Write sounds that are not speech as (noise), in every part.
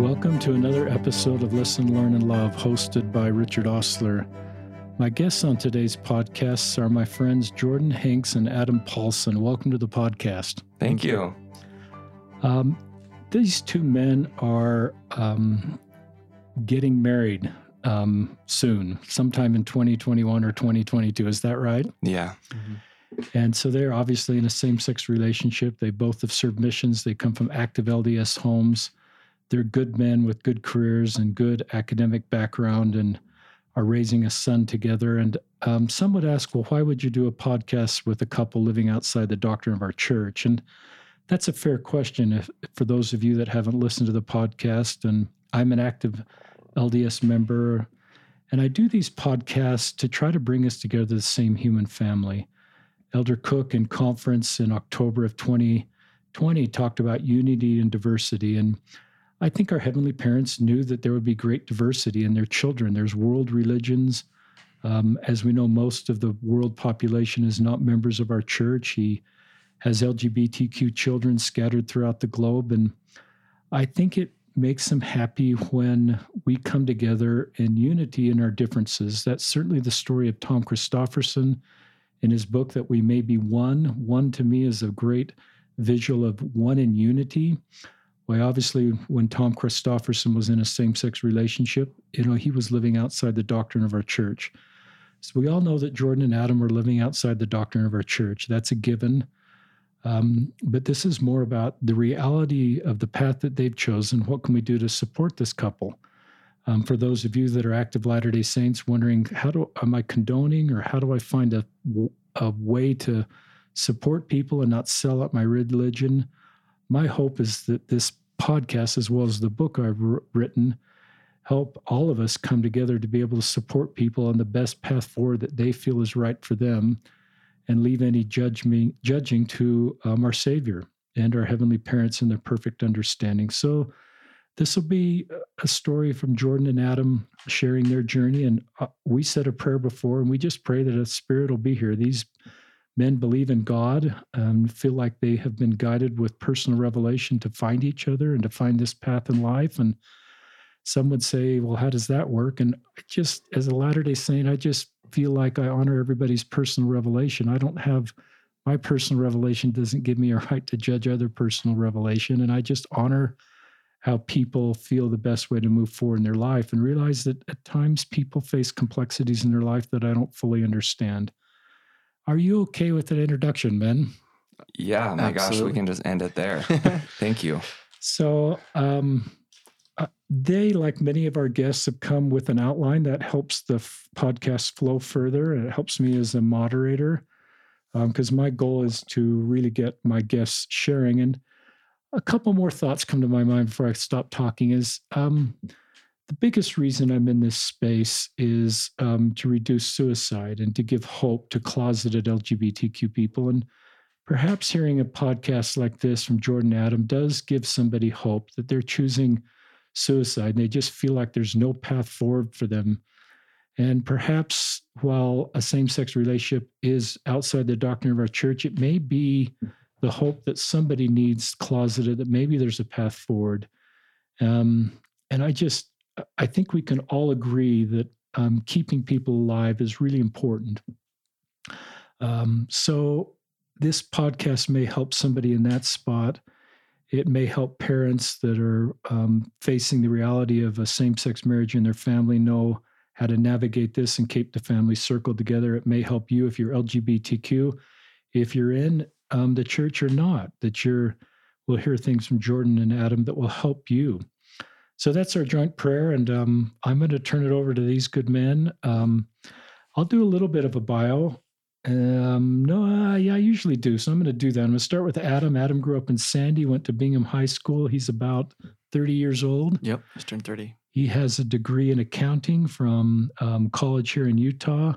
Welcome to another episode of Listen, Learn, and Love, hosted by Richard Ostler. My guests on today's podcasts are my friends Jordan Hanks and Adam Paulson. Welcome to the podcast. Thank you. Um, these two men are um, getting married um, soon, sometime in 2021 or 2022. Is that right? Yeah. And so they're obviously in a same sex relationship. They both have served missions. They come from active LDS homes. They're good men with good careers and good academic background and are raising a son together. And um, some would ask, well, why would you do a podcast with a couple living outside the doctrine of our church? And that's a fair question if, for those of you that haven't listened to the podcast. And I'm an active LDS member. And I do these podcasts to try to bring us together the same human family. Elder Cook in conference in October of 2020 talked about unity and diversity. And I think our heavenly parents knew that there would be great diversity in their children. There's world religions. Um, as we know, most of the world population is not members of our church. He has LGBTQ children scattered throughout the globe. And I think it makes them happy when we come together in unity in our differences. That's certainly the story of Tom Christofferson in his book that we may be one. One to me is a great visual of one in unity. Obviously, when Tom Christofferson was in a same sex relationship, you know, he was living outside the doctrine of our church. So we all know that Jordan and Adam were living outside the doctrine of our church. That's a given. Um, but this is more about the reality of the path that they've chosen. What can we do to support this couple? Um, for those of you that are active Latter Day Saints, wondering how do am I condoning or how do I find a, a way to support people and not sell out my religion? My hope is that this podcast, as well as the book I've written, help all of us come together to be able to support people on the best path forward that they feel is right for them and leave any judgment, judging to um, our Savior and our Heavenly Parents in their perfect understanding. So, this will be a story from Jordan and Adam sharing their journey. And uh, we said a prayer before, and we just pray that a spirit will be here. These men believe in God and feel like they have been guided with personal revelation to find each other and to find this path in life. And some would say, well, how does that work? And just as a Latter day Saint, I just feel like I honor everybody's personal revelation. I don't have my personal revelation doesn't give me a right to judge other personal revelation. And I just honor how people feel the best way to move forward in their life and realize that at times people face complexities in their life that I don't fully understand. Are you okay with an introduction, Ben? Yeah, my Absolutely. gosh, we can just end it there. (laughs) Thank you. So, um, uh, they, like many of our guests, have come with an outline that helps the f- podcast flow further and it helps me as a moderator because um, my goal is to really get my guests sharing. And a couple more thoughts come to my mind before I stop talking is um, the biggest reason I'm in this space is um, to reduce suicide and to give hope to closeted LGBTQ people. And perhaps hearing a podcast like this from Jordan Adam does give somebody hope that they're choosing suicide and they just feel like there's no path forward for them. And perhaps while a same sex relationship is outside the doctrine of our church, it may be the hope that somebody needs closeted, that maybe there's a path forward. Um, and I just, I think we can all agree that um, keeping people alive is really important. Um, so this podcast may help somebody in that spot. It may help parents that are um, facing the reality of a same sex marriage in their family know how to navigate this and keep the family circled together. It may help you if you're LGBTQ. If you're in um, the church or not, that you're, we'll hear things from Jordan and Adam that will help you. So that's our joint prayer. And um, I'm going to turn it over to these good men. Um, I'll do a little bit of a bio. Um, no, uh, yeah, I usually do. So I'm going to do that. I'm going to start with Adam. Adam grew up in Sandy, went to Bingham High School. He's about 30 years old. Yep, just turned 30. He has a degree in accounting from um, college here in Utah.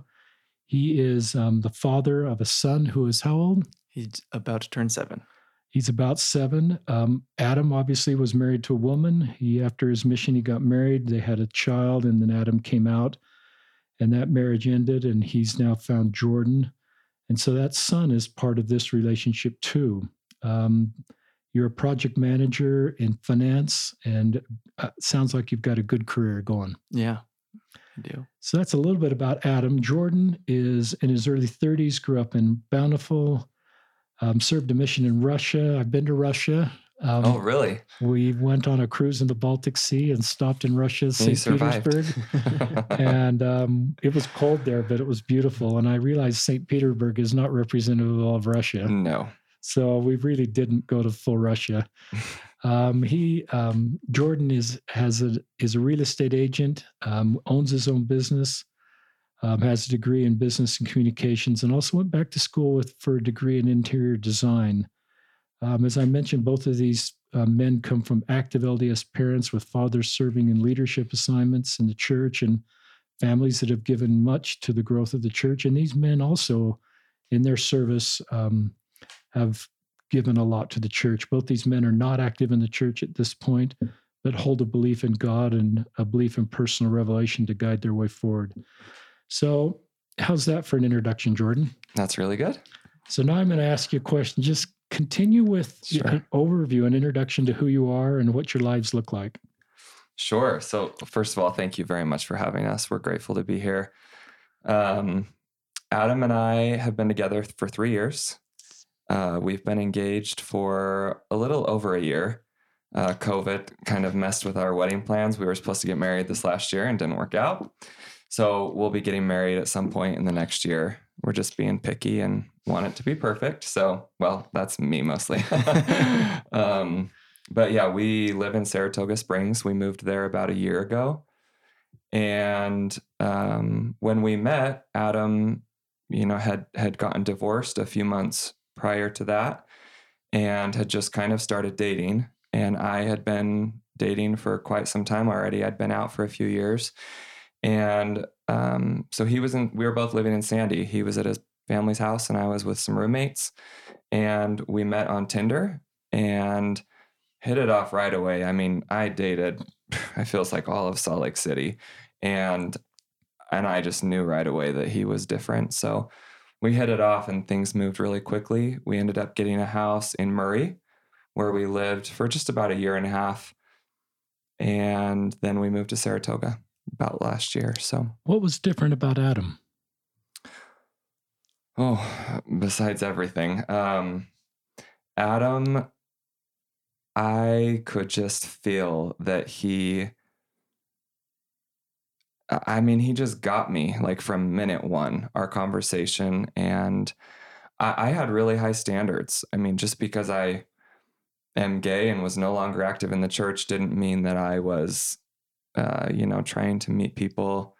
He is um, the father of a son who is how old? He's about to turn seven. He's about seven. Um, Adam obviously was married to a woman. He, after his mission, he got married. They had a child, and then Adam came out, and that marriage ended. And he's now found Jordan, and so that son is part of this relationship too. Um, You're a project manager in finance, and uh, sounds like you've got a good career going. Yeah, I do. So that's a little bit about Adam. Jordan is in his early 30s, grew up in Bountiful, um, served a mission in Russia. I've been to Russia. Um, oh, really? We went on a cruise in the Baltic Sea and stopped in Russia's St. Petersburg. (laughs) and um, it was cold there, but it was beautiful. And I realized St. Petersburg is not representative of Russia. No. So we really didn't go to full Russia. (laughs) Um, he um, Jordan is has a is a real estate agent, um, owns his own business, um, has a degree in business and communications, and also went back to school with for a degree in interior design. Um, as I mentioned, both of these uh, men come from active LDS parents with fathers serving in leadership assignments in the church and families that have given much to the growth of the church. And these men also, in their service, um, have given a lot to the church. Both these men are not active in the church at this point, but hold a belief in God and a belief in personal revelation to guide their way forward. So, how's that for an introduction, Jordan? That's really good. So, now I'm going to ask you a question. Just continue with sure. an overview, an introduction to who you are and what your lives look like. Sure. So, first of all, thank you very much for having us. We're grateful to be here. Um, Adam and I have been together for three years. Uh, we've been engaged for a little over a year. Uh, COVID kind of messed with our wedding plans. We were supposed to get married this last year and didn't work out. So we'll be getting married at some point in the next year. We're just being picky and want it to be perfect. So, well, that's me mostly. (laughs) (laughs) um, but yeah, we live in Saratoga Springs. We moved there about a year ago. And um, when we met, Adam, you know, had had gotten divorced a few months prior to that and had just kind of started dating. And I had been dating for quite some time already. I'd been out for a few years. And um, so he was in, we were both living in Sandy. He was at his family's house and I was with some roommates. And we met on Tinder and hit it off right away. I mean, I dated, (laughs) I feels like all of Salt Lake City. And and I just knew right away that he was different. So we hit it off and things moved really quickly. We ended up getting a house in Murray where we lived for just about a year and a half. And then we moved to Saratoga about last year. So, what was different about Adam? Oh, besides everything, um, Adam, I could just feel that he I mean, he just got me like from minute one, our conversation. And I, I, had really high standards. I mean, just because I am gay and was no longer active in the church didn't mean that I was, uh, you know, trying to meet people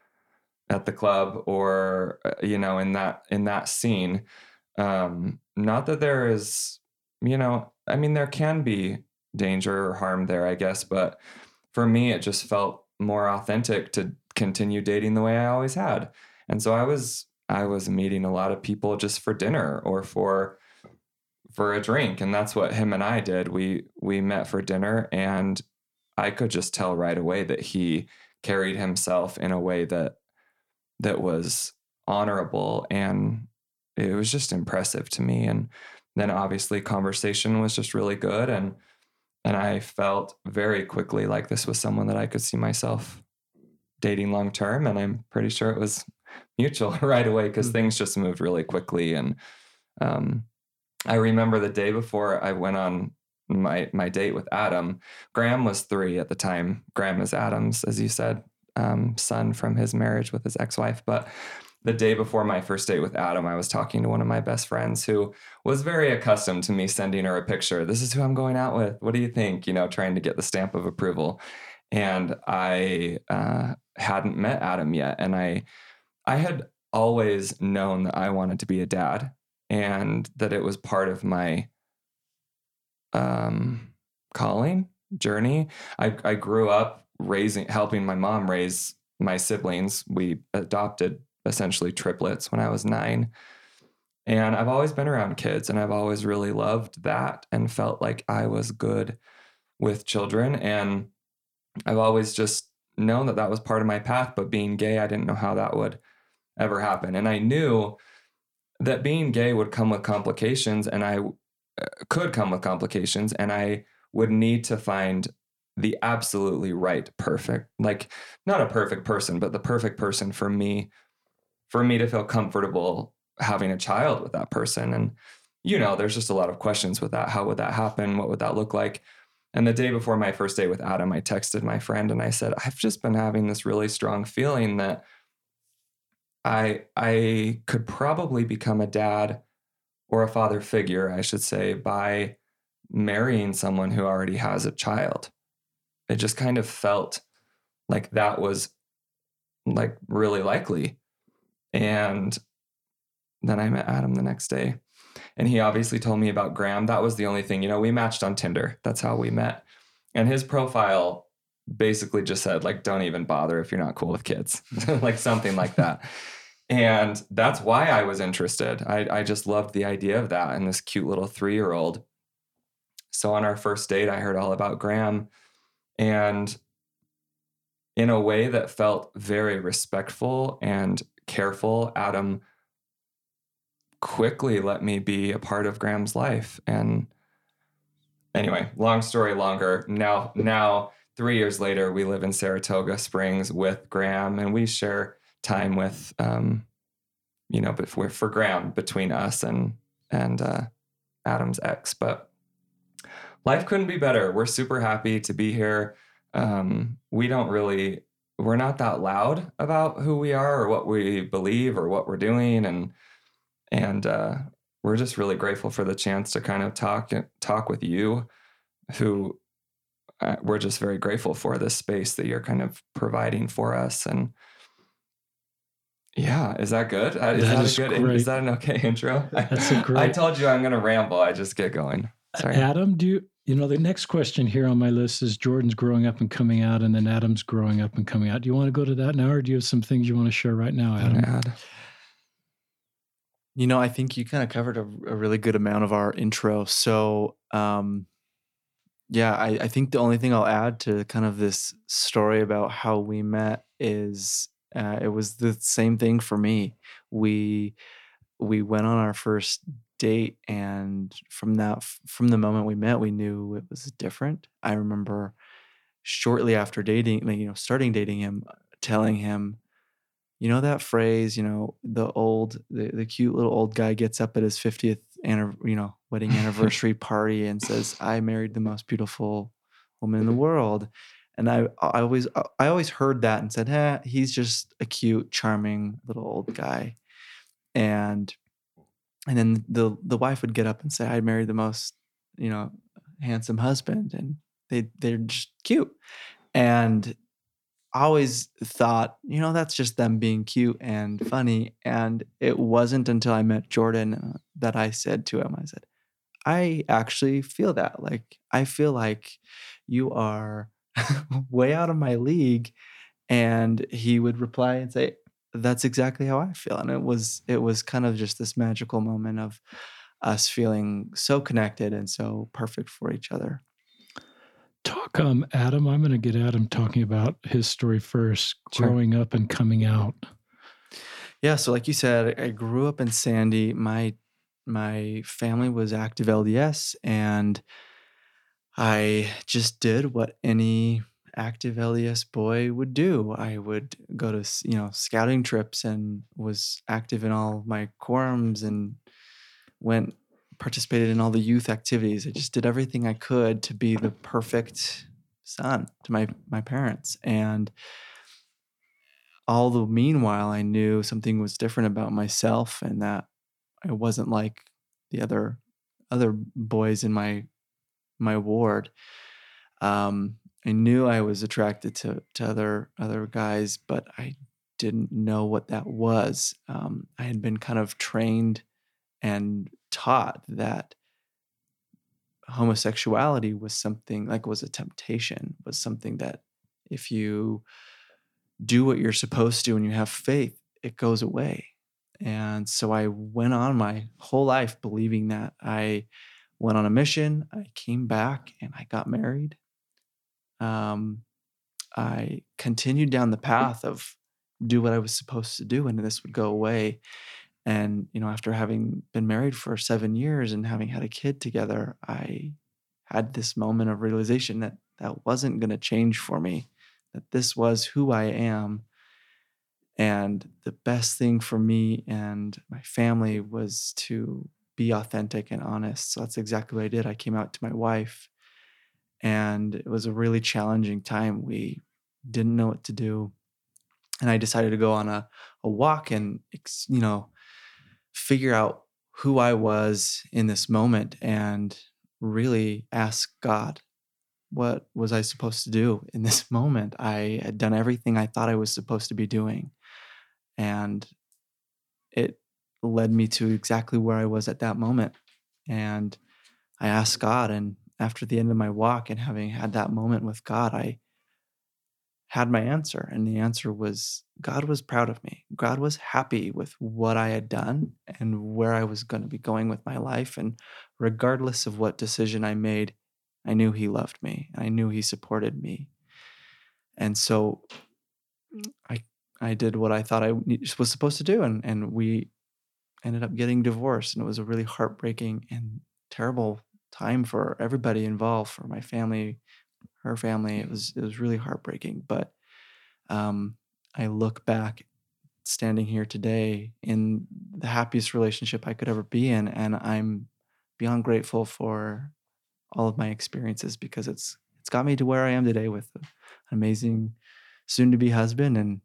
at the club or, uh, you know, in that, in that scene. Um, not that there is, you know, I mean, there can be danger or harm there, I guess, but for me, it just felt more authentic to continue dating the way I always had. And so I was I was meeting a lot of people just for dinner or for for a drink and that's what him and I did. We we met for dinner and I could just tell right away that he carried himself in a way that that was honorable and it was just impressive to me and then obviously conversation was just really good and and I felt very quickly like this was someone that I could see myself dating long term. And I'm pretty sure it was mutual (laughs) right away because mm-hmm. things just moved really quickly. And um, I remember the day before I went on my my date with Adam. Graham was three at the time. Graham is Adam's, as you said, um, son from his marriage with his ex-wife. But the day before my first date with Adam, I was talking to one of my best friends who was very accustomed to me sending her a picture. This is who I'm going out with. What do you think? You know, trying to get the stamp of approval. And I uh, hadn't met Adam yet, and I I had always known that I wanted to be a dad, and that it was part of my um, calling journey. I I grew up raising, helping my mom raise my siblings. We adopted essentially triplets when I was nine. And I've always been around kids and I've always really loved that and felt like I was good with children. And I've always just known that that was part of my path, but being gay, I didn't know how that would ever happen. And I knew that being gay would come with complications. And I, could come with complications, and I would need to find the absolutely right perfect like not a perfect person but the perfect person for me for me to feel comfortable having a child with that person. And you know there's just a lot of questions with that. How would that happen? What would that look like? And the day before my first day with adam i texted my friend and i said i've just been having this really strong feeling that i i could probably become a dad or a father figure i should say by marrying someone who already has a child it just kind of felt like that was like really likely. And then I met Adam the next day. And he obviously told me about Graham. That was the only thing. You know, we matched on Tinder. That's how we met. And his profile basically just said, like, don't even bother if you're not cool with kids, (laughs) like something like that. (laughs) And that's why I was interested. I, I just loved the idea of that and this cute little three year old. So on our first date, I heard all about Graham and in a way that felt very respectful and careful, Adam quickly let me be a part of Graham's life. And anyway, long story longer. Now, now, three years later, we live in Saratoga Springs with Graham, and we share time with, um, you know, but for, Graham between us and and uh, Adam's ex. But life couldn't be better. We're super happy to be here. Um, we don't really, we're not that loud about who we are or what we believe or what we're doing, and and uh, we're just really grateful for the chance to kind of talk talk with you, who uh, we're just very grateful for this space that you're kind of providing for us and. Yeah, is that good? Uh, is that, that is a good? Great. Is that an okay (laughs) intro? That's a great. I told you I'm going to ramble. I just get going. Sorry. Adam, do you you know, the next question here on my list is Jordan's growing up and coming out, and then Adam's growing up and coming out. Do you want to go to that now, or do you have some things you want to share right now, Adam? You know, I think you kind of covered a, a really good amount of our intro. So, um, yeah, I, I, think the only thing I'll add to kind of this story about how we met is uh, it was the same thing for me. We we went on our first date and from that from the moment we met we knew it was different. I remember shortly after dating you know starting dating him telling him you know that phrase you know the old the, the cute little old guy gets up at his 50th you know wedding (laughs) anniversary party and says i married the most beautiful woman in the world and i i always i always heard that and said eh, he's just a cute charming little old guy and and then the the wife would get up and say, "I married the most, you know, handsome husband," and they they're just cute. And I always thought, you know, that's just them being cute and funny. And it wasn't until I met Jordan uh, that I said to him, I said, I actually feel that. Like, I feel like you are (laughs) way out of my league. And he would reply and say, that's exactly how I feel. And it was it was kind of just this magical moment of us feeling so connected and so perfect for each other. Talk, um, Adam. I'm going to get Adam talking about his story first, sure. growing up and coming out. Yeah, so like you said, I grew up in Sandy. My my family was active LDS, and I just did what any active LDS boy would do. I would go to you know scouting trips and was active in all my quorums and went participated in all the youth activities. I just did everything I could to be the perfect son to my my parents and all the meanwhile I knew something was different about myself and that I wasn't like the other other boys in my my ward. Um, I knew I was attracted to to other other guys, but I didn't know what that was. Um, I had been kind of trained and taught that homosexuality was something like was a temptation, was something that if you do what you're supposed to and you have faith, it goes away. And so I went on my whole life believing that. I went on a mission, I came back and I got married um, I continued down the path of do what I was supposed to do, and this would go away. And, you know, after having been married for seven years and having had a kid together, I had this moment of realization that that wasn't going to change for me, that this was who I am. And the best thing for me and my family was to be authentic and honest. So that's exactly what I did. I came out to my wife, and it was a really challenging time. We didn't know what to do. And I decided to go on a, a walk and, you know, figure out who I was in this moment and really ask God, what was I supposed to do in this (laughs) moment? I had done everything I thought I was supposed to be doing. And it led me to exactly where I was at that moment. And I asked God, and after the end of my walk and having had that moment with God, I had my answer. And the answer was God was proud of me. God was happy with what I had done and where I was going to be going with my life. And regardless of what decision I made, I knew He loved me. I knew He supported me. And so I I did what I thought I was supposed to do, and and we ended up getting divorced, and it was a really heartbreaking and terrible time for everybody involved, for my family, her family. It was it was really heartbreaking. But um, I look back, standing here today, in the happiest relationship I could ever be in, and I'm beyond grateful for all of my experiences because it's it's got me to where I am today with an amazing soon-to-be husband and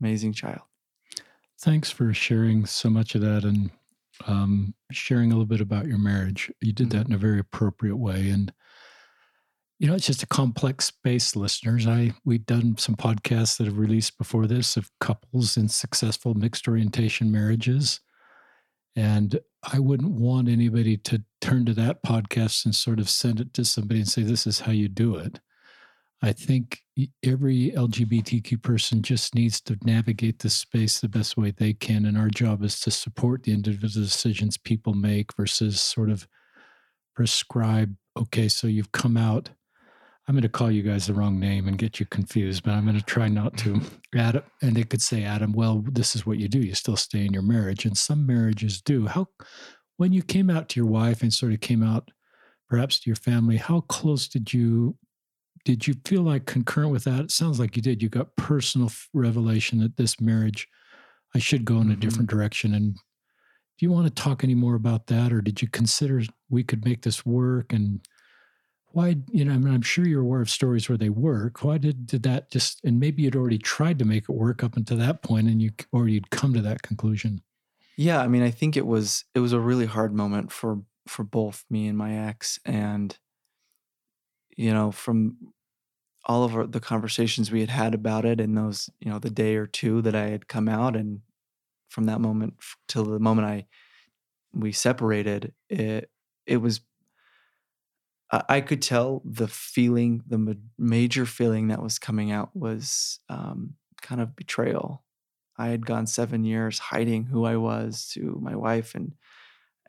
amazing child. Thanks for sharing so much of that and um, sharing a little bit about your marriage. You did that mm-hmm. in a very appropriate way, and you know, it's just a complex space, listeners. I we've done some podcasts that have released before this of couples in successful mixed orientation marriages. And I wouldn't want anybody to turn to that podcast and sort of send it to somebody and say, this is how you do it. I think every LGBTQ person just needs to navigate this space the best way they can. And our job is to support the individual decisions people make versus sort of prescribe, okay, so you've come out I'm going to call you guys the wrong name and get you confused, but I'm going to try not to. (laughs) Adam, and they could say, Adam, well, this is what you do. You still stay in your marriage. And some marriages do. How, when you came out to your wife and sort of came out perhaps to your family, how close did you, did you feel like concurrent with that? It sounds like you did. You got personal revelation that this marriage, I should go in a mm-hmm. different direction. And do you want to talk any more about that? Or did you consider we could make this work and, why you know I mean, i'm sure you're aware of stories where they work why did, did that just and maybe you'd already tried to make it work up until that point and you or you'd come to that conclusion yeah i mean i think it was it was a really hard moment for for both me and my ex and you know from all of our, the conversations we had had about it and those you know the day or two that i had come out and from that moment till the moment i we separated it it was I could tell the feeling, the ma- major feeling that was coming out was um, kind of betrayal. I had gone seven years hiding who I was to my wife, and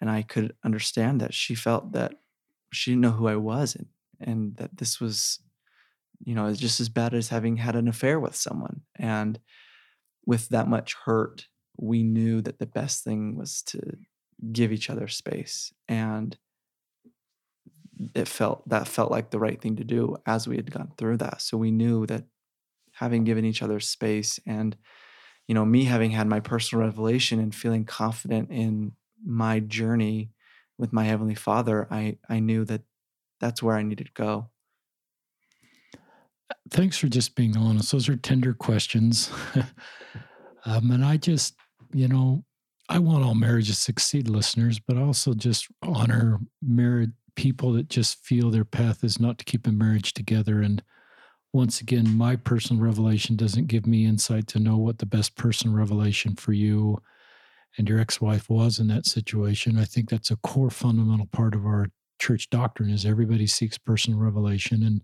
and I could understand that she felt that she didn't know who I was, and and that this was, you know, just as bad as having had an affair with someone. And with that much hurt, we knew that the best thing was to give each other space and it felt that felt like the right thing to do as we had gone through that. So we knew that having given each other space and you know me having had my personal revelation and feeling confident in my journey with my heavenly father i i knew that that's where i needed to go thanks for just being honest those are tender questions (laughs) um, and i just you know i want all marriages to succeed listeners but also just honor married people that just feel their path is not to keep a marriage together. And once again, my personal revelation doesn't give me insight to know what the best personal revelation for you and your ex-wife was in that situation. I think that's a core fundamental part of our church doctrine is everybody seeks personal revelation and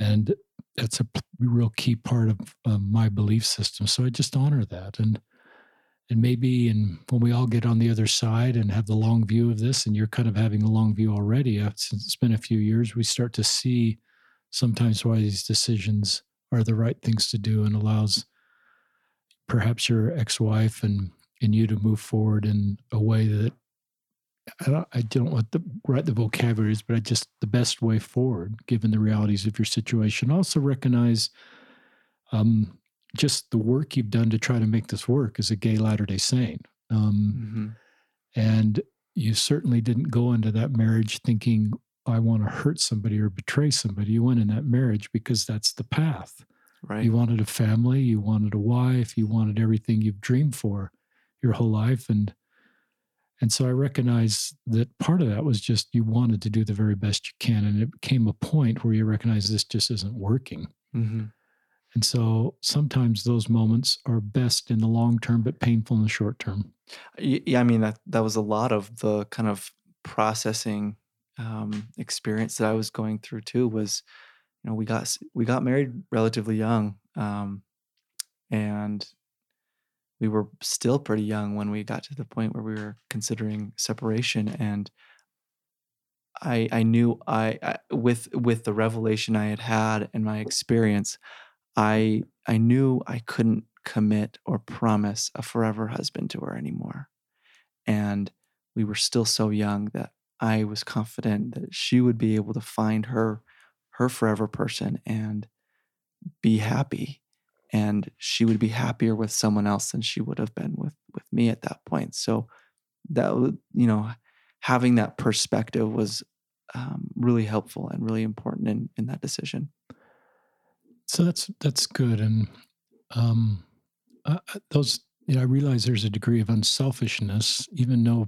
and that's a real key part of uh, my belief system. So I just honor that and and maybe and when we all get on the other side and have the long view of this and you're kind of having a long view already uh, since it's been a few years we start to see sometimes why these decisions are the right things to do and allows perhaps your ex-wife and and you to move forward in a way that I don't, I don't want the right the vocabularies, but I just the best way forward, given the realities of your situation. Also recognize um, just the work you've done to try to make this work as a gay Latter Day Saint, um, mm-hmm. and you certainly didn't go into that marriage thinking I want to hurt somebody or betray somebody. You went in that marriage because that's the path. Right. You wanted a family, you wanted a wife, you wanted everything you've dreamed for your whole life, and and so I recognize that part of that was just you wanted to do the very best you can. And it came a point where you recognize this just isn't working. Mm-hmm. And so sometimes those moments are best in the long term, but painful in the short term. Yeah, I mean that that was a lot of the kind of processing um, experience that I was going through too. Was you know we got we got married relatively young, um, and we were still pretty young when we got to the point where we were considering separation and I I knew I, I, with with the revelation I had had and my experience I I knew I couldn't commit or promise a forever husband to her anymore. And we were still so young that I was confident that she would be able to find her her forever person and be happy and she would be happier with someone else than she would have been with with me at that point. So that you know having that perspective was um, really helpful and really important in in that decision. So that's that's good. And um uh, those you know i realize there's a degree of unselfishness even though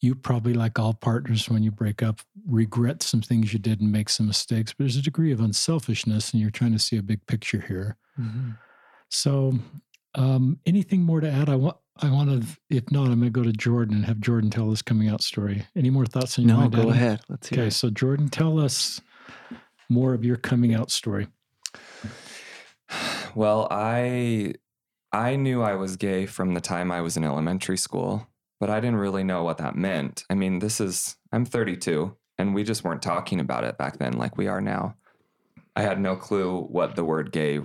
you probably like all partners when you break up regret some things you did and make some mistakes but there's a degree of unselfishness and you're trying to see a big picture here mm-hmm. so um, anything more to add i want i want to if not i'm going to go to jordan and have jordan tell us coming out story any more thoughts on your no, mind go Adam? ahead let's hear okay it. so jordan tell us more of your coming out story well i i knew i was gay from the time i was in elementary school but I didn't really know what that meant. I mean, this is, I'm 32, and we just weren't talking about it back then like we are now. I had no clue what the word gay,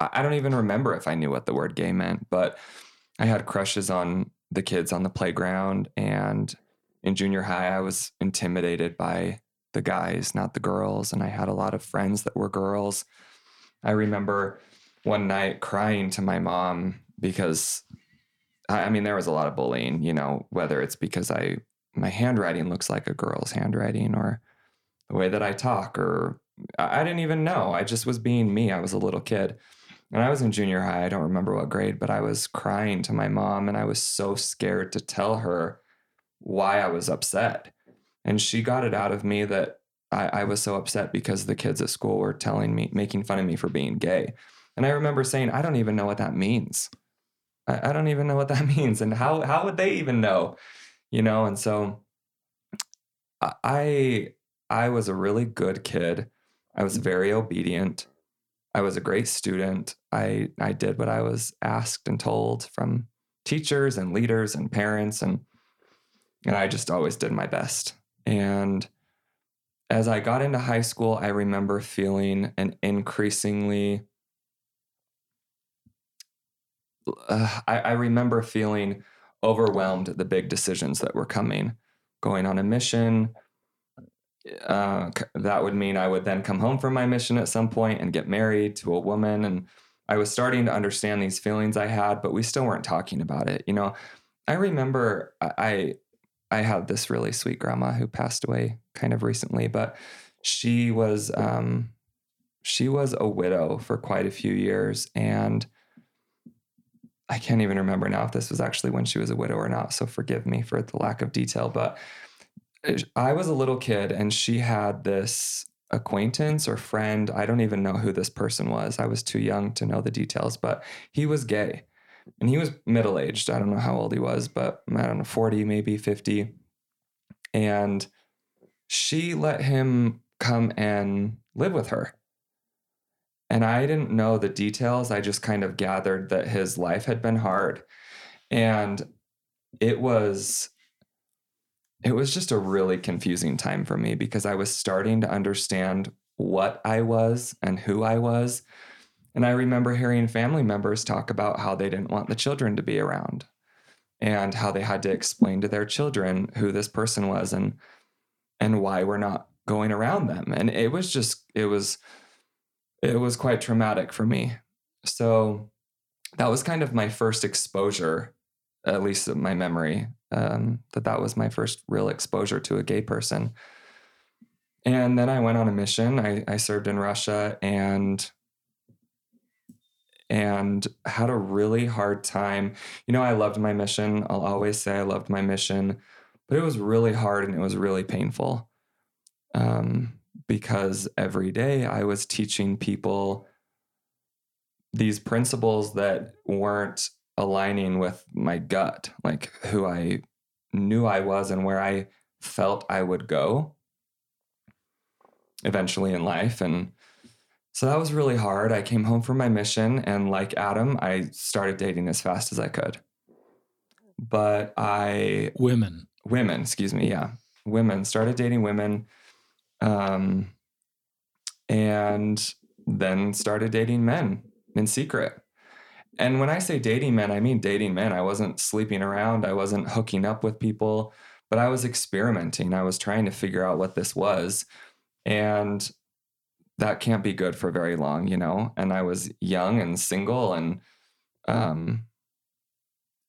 I don't even remember if I knew what the word gay meant, but I had crushes on the kids on the playground. And in junior high, I was intimidated by the guys, not the girls. And I had a lot of friends that were girls. I remember one night crying to my mom because I mean, there was a lot of bullying, you know, whether it's because I my handwriting looks like a girl's handwriting or the way that I talk or I didn't even know. I just was being me. I was a little kid. And I was in junior high. I don't remember what grade, but I was crying to my mom and I was so scared to tell her why I was upset. And she got it out of me that I, I was so upset because the kids at school were telling me, making fun of me for being gay. And I remember saying, I don't even know what that means. I, I don't even know what (laughs) that means. And how, how would they even know? You know, and so I I was a really good kid. I was very obedient. I was a great student. I I did what I was asked and told from teachers and leaders and parents and and I just always did my best. And as I got into high school, I remember feeling an increasingly I, I remember feeling overwhelmed at the big decisions that were coming. Going on a mission, uh, that would mean I would then come home from my mission at some point and get married to a woman. And I was starting to understand these feelings I had, but we still weren't talking about it. You know, I remember I I had this really sweet grandma who passed away kind of recently, but she was um, she was a widow for quite a few years, and I can't even remember now if this was actually when she was a widow or not. So forgive me for the lack of detail. But I was a little kid and she had this acquaintance or friend. I don't even know who this person was. I was too young to know the details, but he was gay and he was middle aged. I don't know how old he was, but I don't know, 40, maybe 50. And she let him come and live with her. And I didn't know the details. I just kind of gathered that his life had been hard. And it was it was just a really confusing time for me because I was starting to understand what I was and who I was. And I remember hearing family members talk about how they didn't want the children to be around. and how they had to explain to their children who this person was and and why we're not going around them and it was just it was it was quite traumatic for me so that was kind of my first exposure at least in my memory um, that that was my first real exposure to a gay person and then i went on a mission i, I served in russia and and had a really hard time. You know, I loved my mission. I'll always say I loved my mission, but it was really hard and it was really painful um, because every day I was teaching people these principles that weren't aligning with my gut, like who I knew I was and where I felt I would go eventually in life. And so that was really hard. I came home from my mission, and like Adam, I started dating as fast as I could. But I women, women, excuse me, yeah, women started dating women, um, and then started dating men in secret. And when I say dating men, I mean dating men. I wasn't sleeping around. I wasn't hooking up with people, but I was experimenting. I was trying to figure out what this was. And that can't be good for very long, you know? And I was young and single and um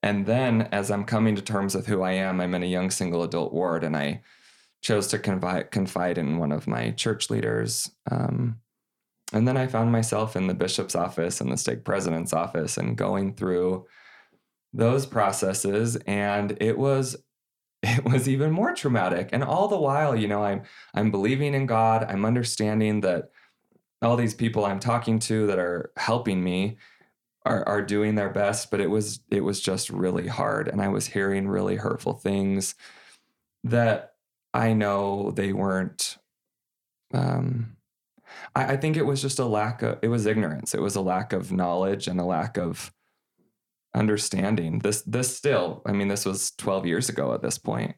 and then as I'm coming to terms with who I am, I'm in a young single adult ward and I chose to confide confide in one of my church leaders. Um, and then I found myself in the bishop's office and the stake president's office and going through those processes and it was (laughs) it was even more traumatic and all the while you know i'm i'm believing in god i'm understanding that all these people i'm talking to that are helping me are, are doing their best but it was it was just really hard and i was hearing really hurtful things that i know they weren't um I, I think it was just a lack of it was ignorance. It was a lack of knowledge and a lack of understanding. This this still i mean this was 12 years ago at this point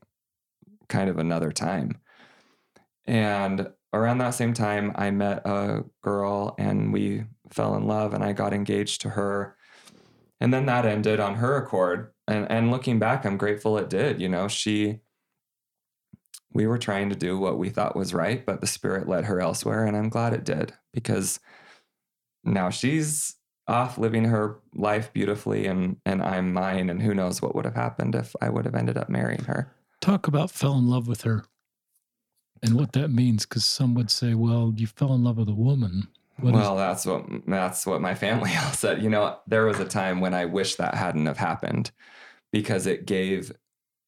kind of another time. And around that same time i met a girl and we fell in love and i got engaged to her. And then that ended on her accord. And and looking back i'm grateful it did you know? She we were trying to do what we thought was right but the spirit led her elsewhere and i'm glad it did because now she's off living her life beautifully and and I'm mine and who knows what would have happened if I would have ended up marrying her. Talk about fell in love with her and what that means cuz some would say well you fell in love with a woman. What well, is- that's what that's what my family (laughs) all said. You know, there was a time when I wish that hadn't have happened because it gave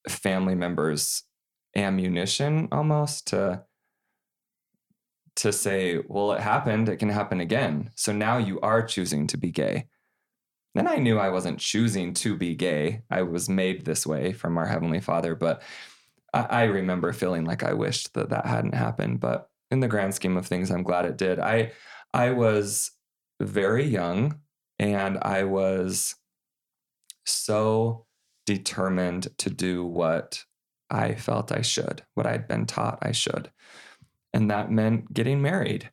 family members ammunition almost to to say, well, it happened, it can happen again. So now you are choosing to be gay. And I knew I wasn't choosing to be gay. I was made this way from our Heavenly Father. But I, I remember feeling like I wished that that hadn't happened. But in the grand scheme of things, I'm glad it did. I, I was very young and I was so determined to do what I felt I should, what I'd been taught I should and that meant getting married.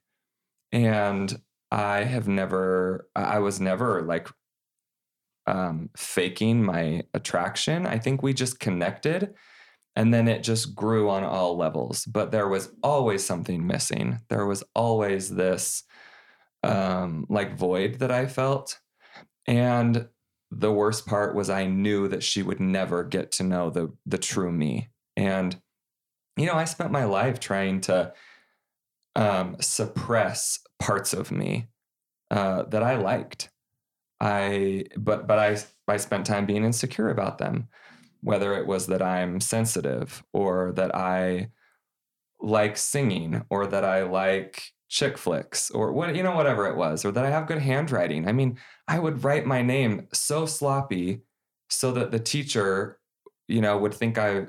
And I have never, I was never like um, faking my attraction. I think we just connected and then it just grew on all levels. But there was always something missing. There was always this um, like void that I felt. And the worst part was I knew that she would never get to know the the true me. And you know, I spent my life trying to um, suppress parts of me uh, that I liked. I but but I I spent time being insecure about them, whether it was that I'm sensitive or that I like singing or that I like chick flicks or what you know whatever it was or that I have good handwriting. I mean, I would write my name so sloppy so that the teacher, you know, would think I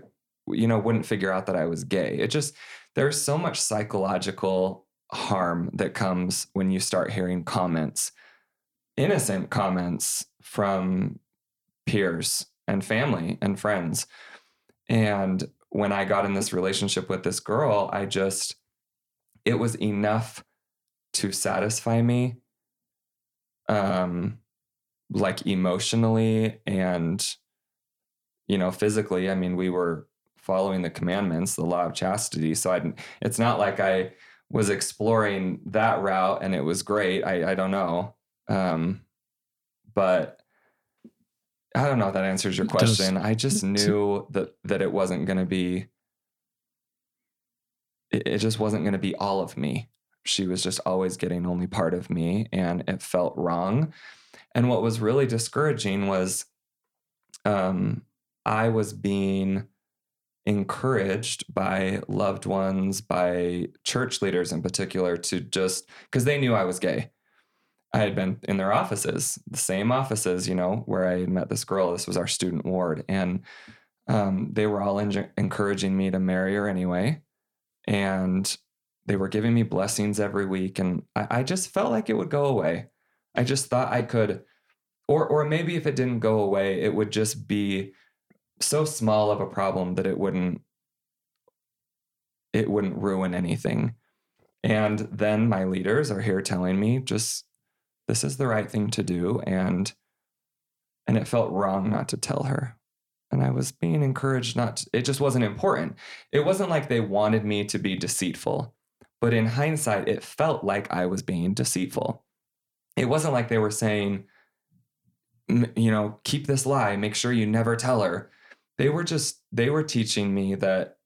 you know wouldn't figure out that I was gay. It just there's so much psychological harm that comes when you start hearing comments, innocent comments from peers and family and friends. And when I got in this relationship with this girl, I just, it was enough to satisfy me, um, like emotionally and you know, physically. I mean, we were following the commandments, the law of chastity. So I, it's not like I was exploring that route and it was great. I, I don't know. Um, but I don't know if that answers your question. I just knew that that it wasn't going to be. It, just wasn't going to be all of me. She was just always getting only part of me, and it felt wrong. And what was really discouraging was, um, I was being encouraged by loved ones, by church leaders in particular, to just because they knew I was gay. I had been in their offices, the same offices, you know, where I had met this girl. This was our student ward. And um, they were all en- encouraging me to marry her anyway. And they were giving me blessings every week. And I, I just felt like it would go away. I just thought I could, or, or maybe if it didn't go away, it would just be so small of a problem that it wouldn't it wouldn't ruin anything. And then my leaders are here telling me just this is the right thing to do and and it felt wrong not to tell her. And I was being encouraged not to, it just wasn't important. It wasn't like they wanted me to be deceitful, but in hindsight it felt like I was being deceitful. It wasn't like they were saying you know, keep this lie, make sure you never tell her they were just they were teaching me that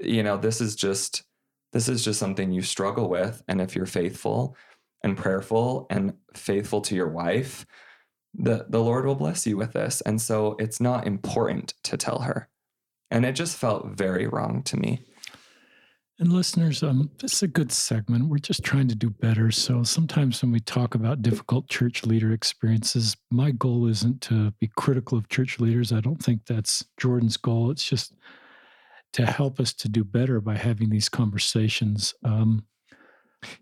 you know this is just this is just something you struggle with and if you're faithful and prayerful and faithful to your wife the the lord will bless you with this and so it's not important to tell her and it just felt very wrong to me and listeners, um, this is a good segment. We're just trying to do better. So sometimes when we talk about difficult church leader experiences, my goal isn't to be critical of church leaders. I don't think that's Jordan's goal. It's just to help us to do better by having these conversations. Um,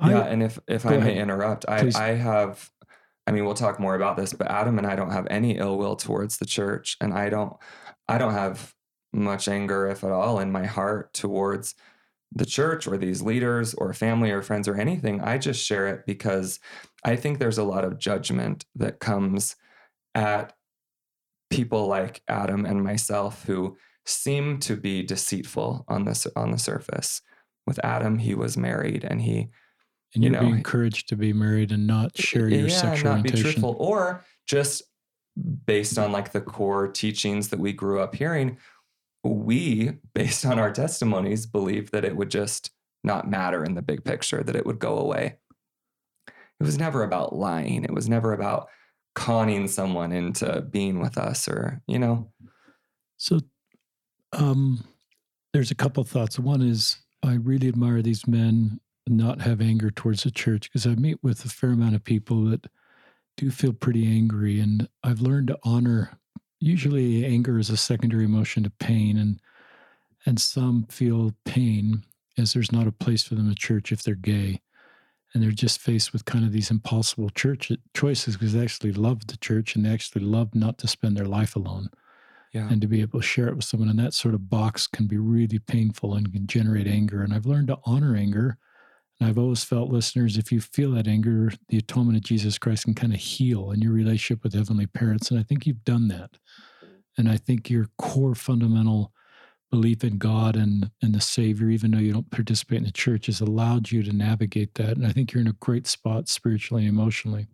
yeah, I, and if if I may interrupt, I, I have I mean, we'll talk more about this, but Adam and I don't have any ill will towards the church, and I don't, I don't have much anger, if at all, in my heart towards the church or these leaders or family or friends or anything. I just share it because I think there's a lot of judgment that comes at people like Adam and myself who seem to be deceitful on this on the surface. With Adam, he was married and he and you know, be encouraged to be married and not share your yeah, sexual not orientation. be truthful, or just based on like the core teachings that we grew up hearing, we, based on our testimonies, believed that it would just not matter in the big picture, that it would go away. It was never about lying. It was never about conning someone into being with us or, you know. So um, there's a couple thoughts. One is I really admire these men not have anger towards the church because I meet with a fair amount of people that do feel pretty angry. And I've learned to honor usually anger is a secondary emotion to pain and and some feel pain as there's not a place for them in church if they're gay and they're just faced with kind of these impossible church choices because they actually love the church and they actually love not to spend their life alone yeah. and to be able to share it with someone in that sort of box can be really painful and can generate anger and i've learned to honor anger and I've always felt, listeners, if you feel that anger, the atonement of Jesus Christ can kind of heal in your relationship with heavenly parents. And I think you've done that. And I think your core fundamental belief in God and, and the Savior, even though you don't participate in the church, has allowed you to navigate that. And I think you're in a great spot spiritually and emotionally.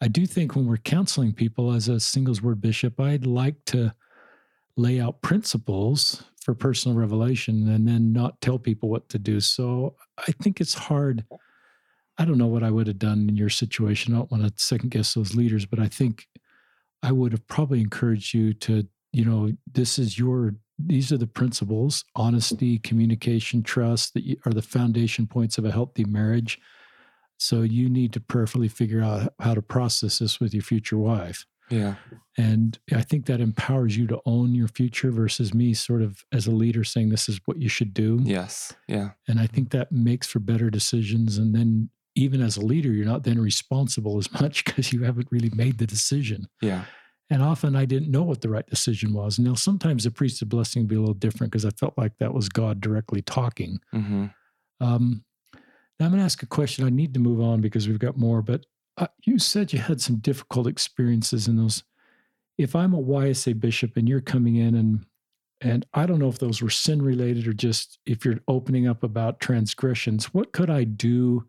I do think when we're counseling people as a singles word bishop, I'd like to lay out principles for personal revelation and then not tell people what to do. So I think it's hard. I don't know what I would have done in your situation. I don't want to second guess those leaders, but I think I would have probably encouraged you to, you know, this is your, these are the principles honesty, communication, trust that are the foundation points of a healthy marriage. So you need to prayerfully figure out how to process this with your future wife. Yeah. And I think that empowers you to own your future versus me sort of as a leader saying this is what you should do. Yes. Yeah. And I think that makes for better decisions. And then even as a leader, you're not then responsible as much (laughs) because you haven't really made the decision. Yeah. And often I didn't know what the right decision was. Now, sometimes the priest's blessing would be a little different because I felt like that was God directly talking. Mm-hmm. Um, now, I'm going to ask a question. I need to move on because we've got more, but uh, you said you had some difficult experiences in those if I'm a YSA bishop and you're coming in and and I don't know if those were sin related or just if you're opening up about transgressions, what could I do?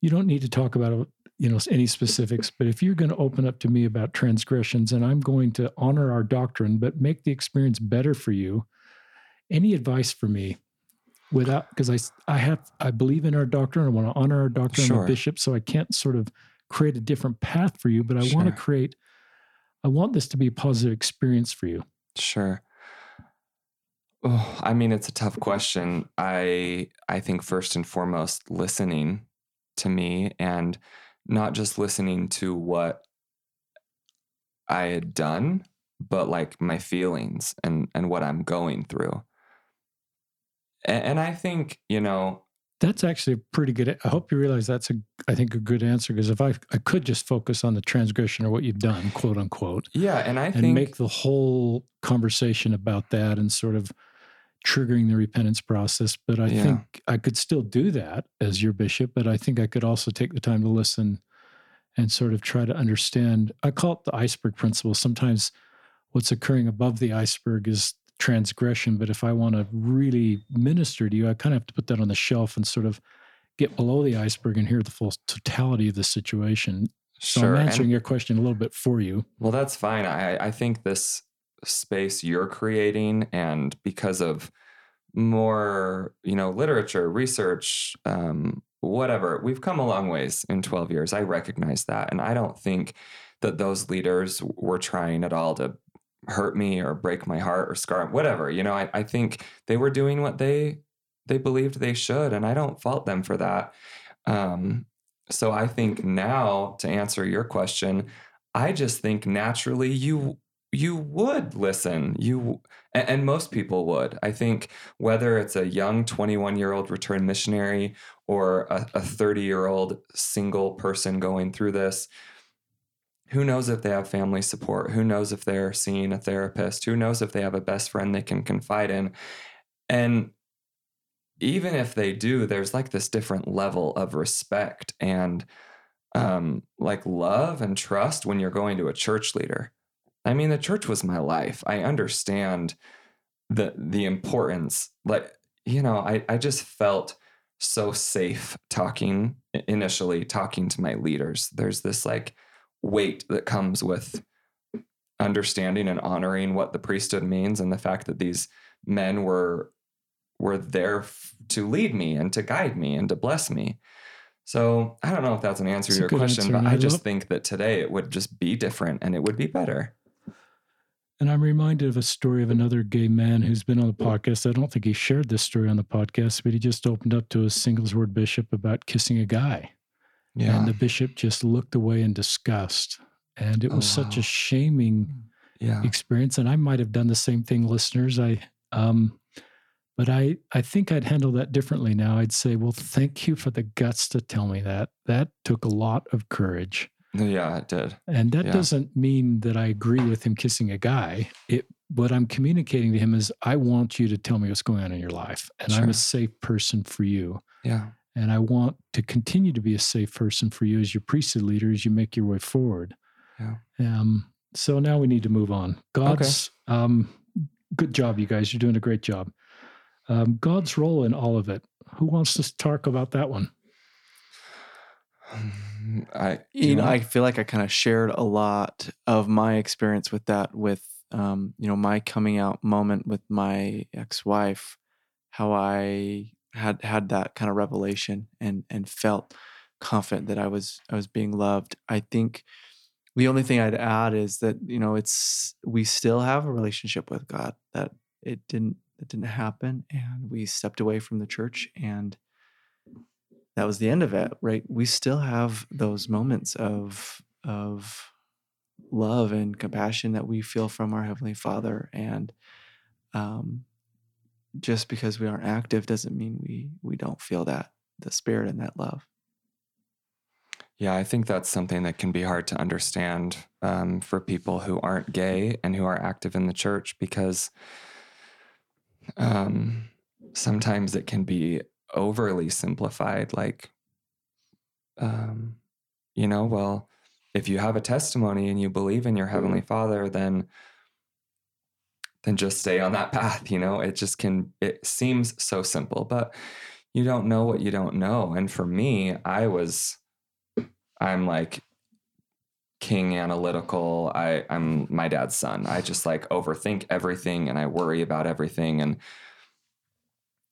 You don't need to talk about you know any specifics, but if you're going to open up to me about transgressions and I'm going to honor our doctrine but make the experience better for you, any advice for me without because I I have I believe in our doctrine, I want to honor our doctrine, sure. I'm a bishop, so I can't sort of create a different path for you, but I sure. want to create I want this to be a positive experience for you. Sure. Oh, I mean, it's a tough question. I I think first and foremost, listening to me and not just listening to what I had done, but like my feelings and and what I'm going through. And, and I think you know that's actually a pretty good. I hope you realize that's a I think a good answer because if I I could just focus on the transgression or what you've done, quote unquote. Yeah, and I and think make the whole conversation about that and sort of triggering the repentance process. But I yeah. think I could still do that as your bishop, but I think I could also take the time to listen and sort of try to understand. I call it the iceberg principle. Sometimes what's occurring above the iceberg is transgression, but if I want to really minister to you, I kind of have to put that on the shelf and sort of get below the iceberg and hear the full totality of the situation. So sure. I'm answering and, your question a little bit for you. Well, that's fine. I, I think this space you're creating and because of more you know literature research um, whatever we've come a long ways in 12 years i recognize that and i don't think that those leaders were trying at all to hurt me or break my heart or scar whatever you know I, I think they were doing what they they believed they should and i don't fault them for that. Um, so i think now to answer your question i just think naturally you you would listen you and, most people would. I think whether it's a young 21 year old return missionary or a 30 year old single person going through this who knows if they have family support who knows if they're seeing a therapist who knows if they have a best friend they can confide in and even if they do there's like this different level of respect and um, like love and trust when you're going to a church leader I mean, the church was my life. I understand the the importance. Like, you know, I, I just felt so safe talking initially, talking to my leaders. There's this like weight that comes with understanding and honoring what the priesthood means and the fact that these men were were there f- to lead me and to guide me and to bless me. So I don't know if that's an answer that's to your question, answer. but I, I just think that today it would just be different and it would be better. And I'm reminded of a story of another gay man who's been on the podcast. I don't think he shared this story on the podcast, but he just opened up to a singles word bishop about kissing a guy. Yeah. And the bishop just looked away in disgust. And it was oh, such wow. a shaming yeah. experience. And I might have done the same thing, listeners. I um but I, I think I'd handle that differently now. I'd say, well, thank you for the guts to tell me that. That took a lot of courage. Yeah, it did. And that yeah. doesn't mean that I agree with him kissing a guy. It what I'm communicating to him is I want you to tell me what's going on in your life. And sure. I'm a safe person for you. Yeah. And I want to continue to be a safe person for you as your priesthood leader as you make your way forward. Yeah. Um, so now we need to move on. God's okay. um, good job, you guys. You're doing a great job. Um, God's role in all of it. Who wants to talk about that one? (sighs) I you, you know, know I feel like I kind of shared a lot of my experience with that with um, you know my coming out moment with my ex-wife how I had had that kind of revelation and and felt confident that I was I was being loved I think the only thing I'd add is that you know it's we still have a relationship with God that it didn't it didn't happen and we stepped away from the church and that was the end of it, right? We still have those moments of of love and compassion that we feel from our heavenly Father, and um, just because we aren't active doesn't mean we we don't feel that the spirit and that love. Yeah, I think that's something that can be hard to understand um, for people who aren't gay and who are active in the church because um, sometimes it can be overly simplified like um you know well if you have a testimony and you believe in your heavenly father then then just stay on that (laughs) path you know? It just can it seems so simple but you don't know what you don't know. And for me i was i'm like king analytical. I i'm my dad's son. I just like overthink everything and i worry about everything. And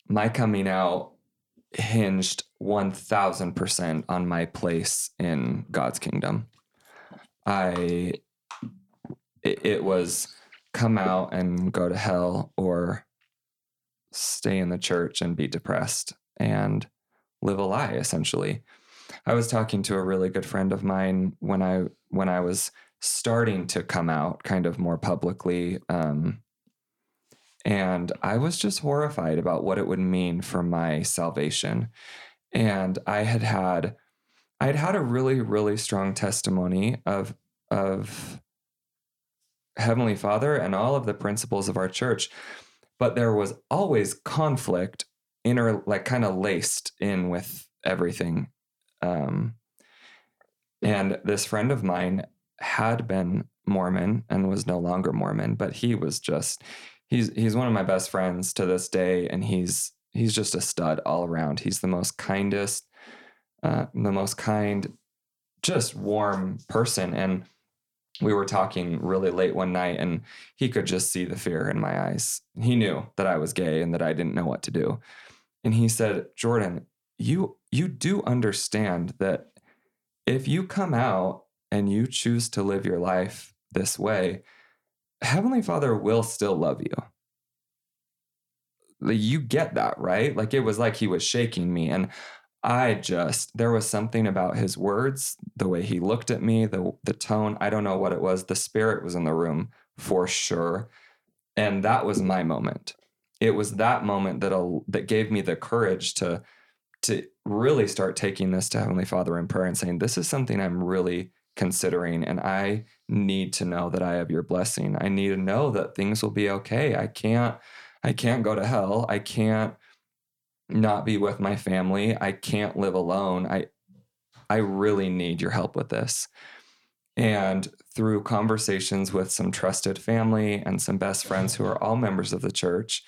my coming out hinged 1000% on my place in god's kingdom. I it, it was come out and go to hell or stay in the church and be depressed and live a lie essentially. I was talking to a really good friend of mine when i when i was starting to come out kind of more publicly um, and i was just horrified about what it would mean for my salvation. And i had had i had had a really really strong testimony of of Heavenly Father and all of the principles of our church. But there was always conflict inner, like kind of laced in with everything. Um, and this friend of mine had been Mormon and was no longer Mormon, but he was just he's he's one of my best friends to this day, and he's he's just a stud all around. He's the most kindest, uh, the most kind, just warm person, and we were talking really late one night and he could just see the fear in my eyes. He knew that I was gay and that I didn't know what to do. And he said, "Jordan, you you do understand that if you come out and you choose to live your life this way, Heavenly Father will still love you." You get that, right? Like it was like he was shaking me and I just there was something about his words, the way he looked at me, the the tone, I don't know what it was. The spirit was in the room for sure. And that was my moment. It was that moment that that gave me the courage to to really start taking this to Heavenly Father in prayer and saying, This is something I'm really considering, and I need to know that I have your blessing. I need to know that things will be okay. I can't, I can't go to hell. I can't not be with my family. I can't live alone. I I really need your help with this. And through conversations with some trusted family and some best friends who are all members of the church,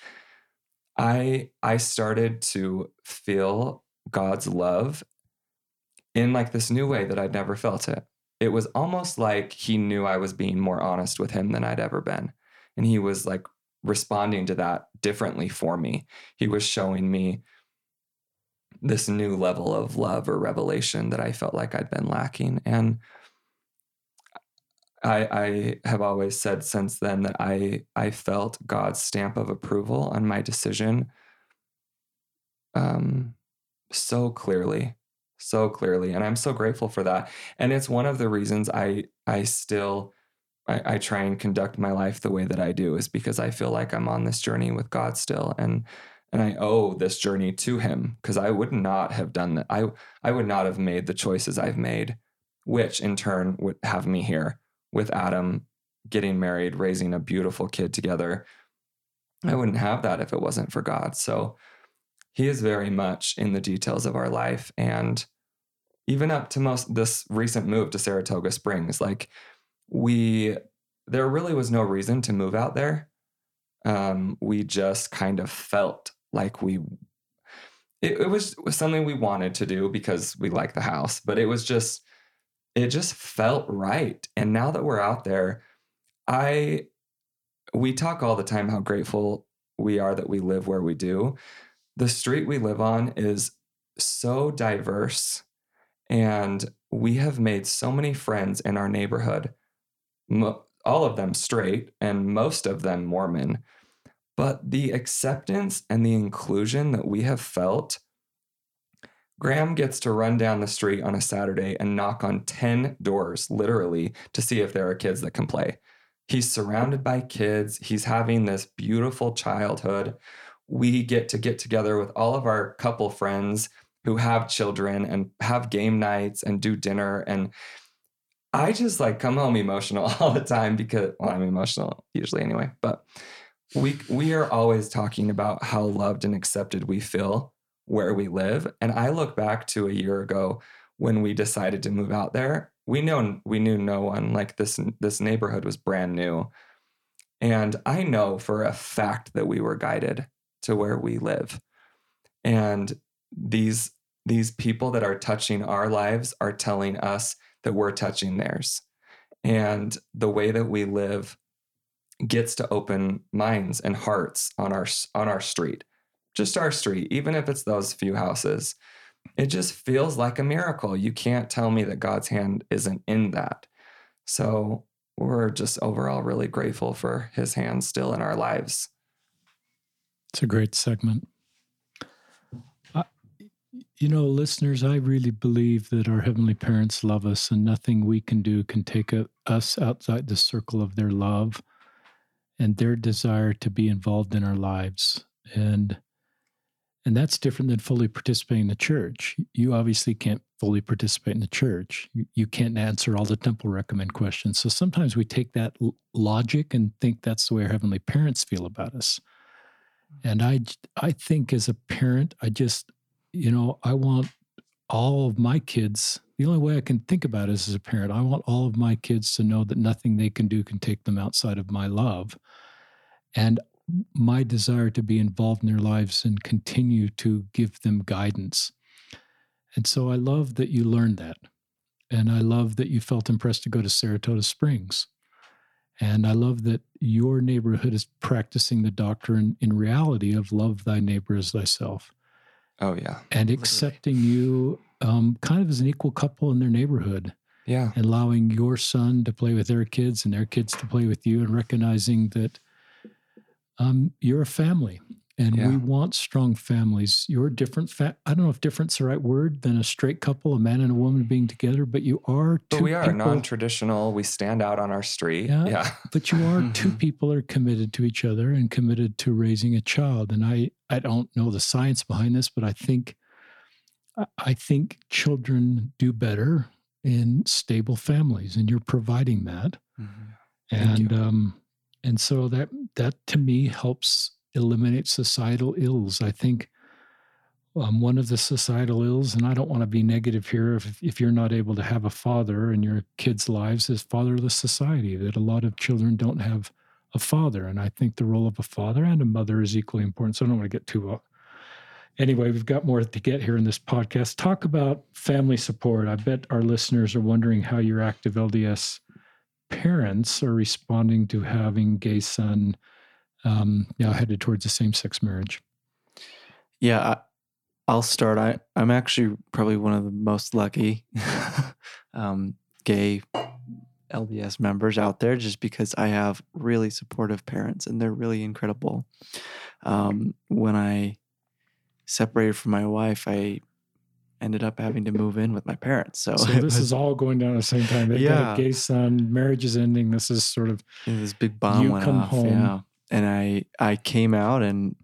I I started to feel God's love in like this new way that I'd never felt it. It was almost like he knew I was being more honest with him than I'd ever been. And he was like responding to that differently for me. He was showing me this new level of love or revelation that I felt like I'd been lacking. And I, I have always said since then that I I felt God's stamp of approval on my decision um, so clearly, so clearly, and I'm so grateful for that. And it's one of the reasons I I still I, I try and conduct my life the way that I do is because I feel like I'm on this journey with God still. And and I owe this journey to him because I would not have done that. I I would not have made the choices I've made, which in turn would have me here with Adam getting married, raising a beautiful kid together. I wouldn't have that if it wasn't for God. So he is very much in the details of our life and even up to most this recent move to Saratoga Springs, like we there really was no reason to move out there. Um, we just kind of felt like we it, it was, was something we wanted to do because we like the house, but it was just it just felt right. And now that we're out there, I we talk all the time how grateful we are that we live where we do. The street we live on is so diverse and we have made so many friends in our neighborhood. All of them straight and most of them Mormon but the acceptance and the inclusion that we have felt, Graham gets to run down the street on a Saturday and knock on 10 doors, literally, to see if there are kids that can play. He's surrounded by kids. He's having this beautiful childhood. We get to get together with all of our couple friends who have children and have game nights and do dinner. And I just like come home emotional (laughs) all the time because, well, I'm emotional usually anyway, but we we are always talking about how loved and accepted we feel where we live and i look back to a year ago when we decided to move out there we know we knew no one. Like this this neighborhood was brand new. And I know for a fact that we were guided to where we live. And these these people that are touching our lives are telling us that we're touching theirs. And the way that we live gets to open minds and hearts on our on our street. Just our street, even if it's those few houses. It just feels like a miracle. You can't tell me that God's hand isn't in that. So we're just overall really grateful for his hand still in our lives. It's a great segment. You know, listeners, I really believe that our Heavenly Parents love us and nothing we can do can take a, us outside the circle of their love and their desire to be involved in our lives. And and that's different than fully participating in the church. You obviously can't fully participate in the church. You, you can't answer all the temple recommend questions. So sometimes we take that l- logic and think that's the way our heavenly parents feel about us. And I, I think as a parent, I just, you know, I want all of my kids. The only way I can think about it is as a parent, I want all of my kids to know that nothing they can do can take them outside of my love. And my desire to be involved in their lives and continue to give them guidance. And so I love that you learned that. And I love that you felt impressed to go to Saratoga Springs. And I love that your neighborhood is practicing the doctrine in reality of love thy neighbor as thyself. Oh, yeah. And accepting you um, kind of as an equal couple in their neighborhood. Yeah. And allowing your son to play with their kids and their kids to play with you and recognizing that um, you're a family and yeah. we want strong families. You're different. Fa- I don't know if different's the right word than a straight couple, a man and a woman being together, but you are. But we are people. non-traditional. We stand out on our street. Yeah, yeah. but you are (laughs) two people are committed to each other and committed to raising a child. And I, I don't know the science behind this, but I think, I think children do better in stable families, and you're providing that. Mm-hmm. And um, and so that that to me helps eliminate societal ills. I think um, one of the societal ills and i don't want to be negative here if, if you're not able to have a father in your kids lives is fatherless society that a lot of children don't have a father and i think the role of a father and a mother is equally important so i don't want to get too uh, anyway we've got more to get here in this podcast. Talk about family support. I bet our listeners are wondering how your active lds parents are responding to having gay son um, now headed towards a same-sex marriage? Yeah, I, will start. I I'm actually probably one of the most lucky (laughs) um, gay LDS members out there, just because I have really supportive parents and they're really incredible. Um, when I separated from my wife, I ended up having to move in with my parents. So, so (laughs) this was, is all going down at the same time. They yeah. got a gay son, marriage is ending. This is sort of this big bomb you went come off. Home. Yeah. And I I came out and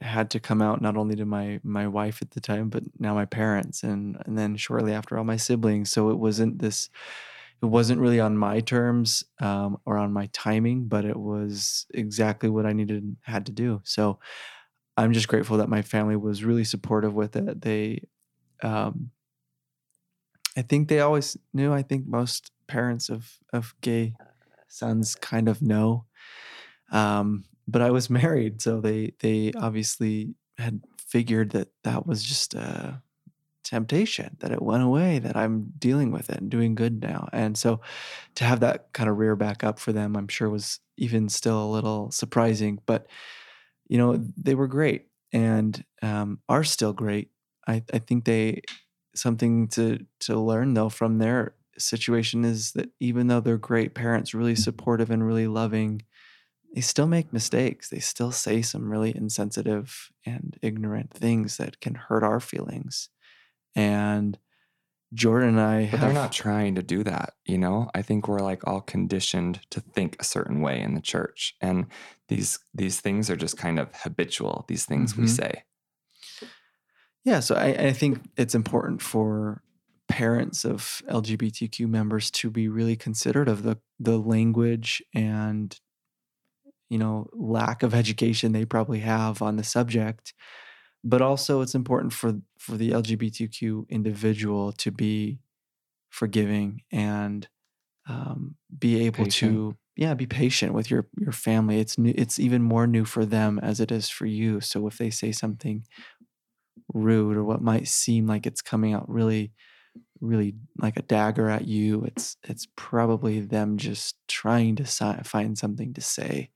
had to come out not only to my my wife at the time, but now my parents and and then shortly after all my siblings. So it wasn't this it wasn't really on my terms um, or on my timing, but it was exactly what I needed had to do. So I'm just grateful that my family was really supportive with it. They um, I think they always knew. I think most parents of of gay sons kind of know. Um, but I was (laughs) married, so they they obviously had figured that that was just a temptation that it went away that i'm dealing with it and doing good now and so to have that kind of rear back up for them i'm sure was even still a little surprising but you know they were great and um, are still great I, I think they something to to learn though from their situation is that even though they're great parents, really mm-hmm. supportive and really loving, they still make mistakes. They still say some really insensitive and ignorant things that can hurt our feelings. And Jordan and I, but have, they're not trying to do that. You know, I think we're like all conditioned to think a certain way in the church, and these these things are just kind of habitual. These things mm-hmm. we say. Yeah, so I, I think it's important for parents of LGBTQ members to be really considerate of the the language and you know lack of education they probably have on the subject but also it's important for for the LGBTQ individual to be forgiving and um, be able Patient. to yeah be patient with your your family. It's new it's even more new for them as it is for you. So if they say something rude or what might seem like it's coming out really really like a dagger at you it's it's probably them just trying to si- find something to say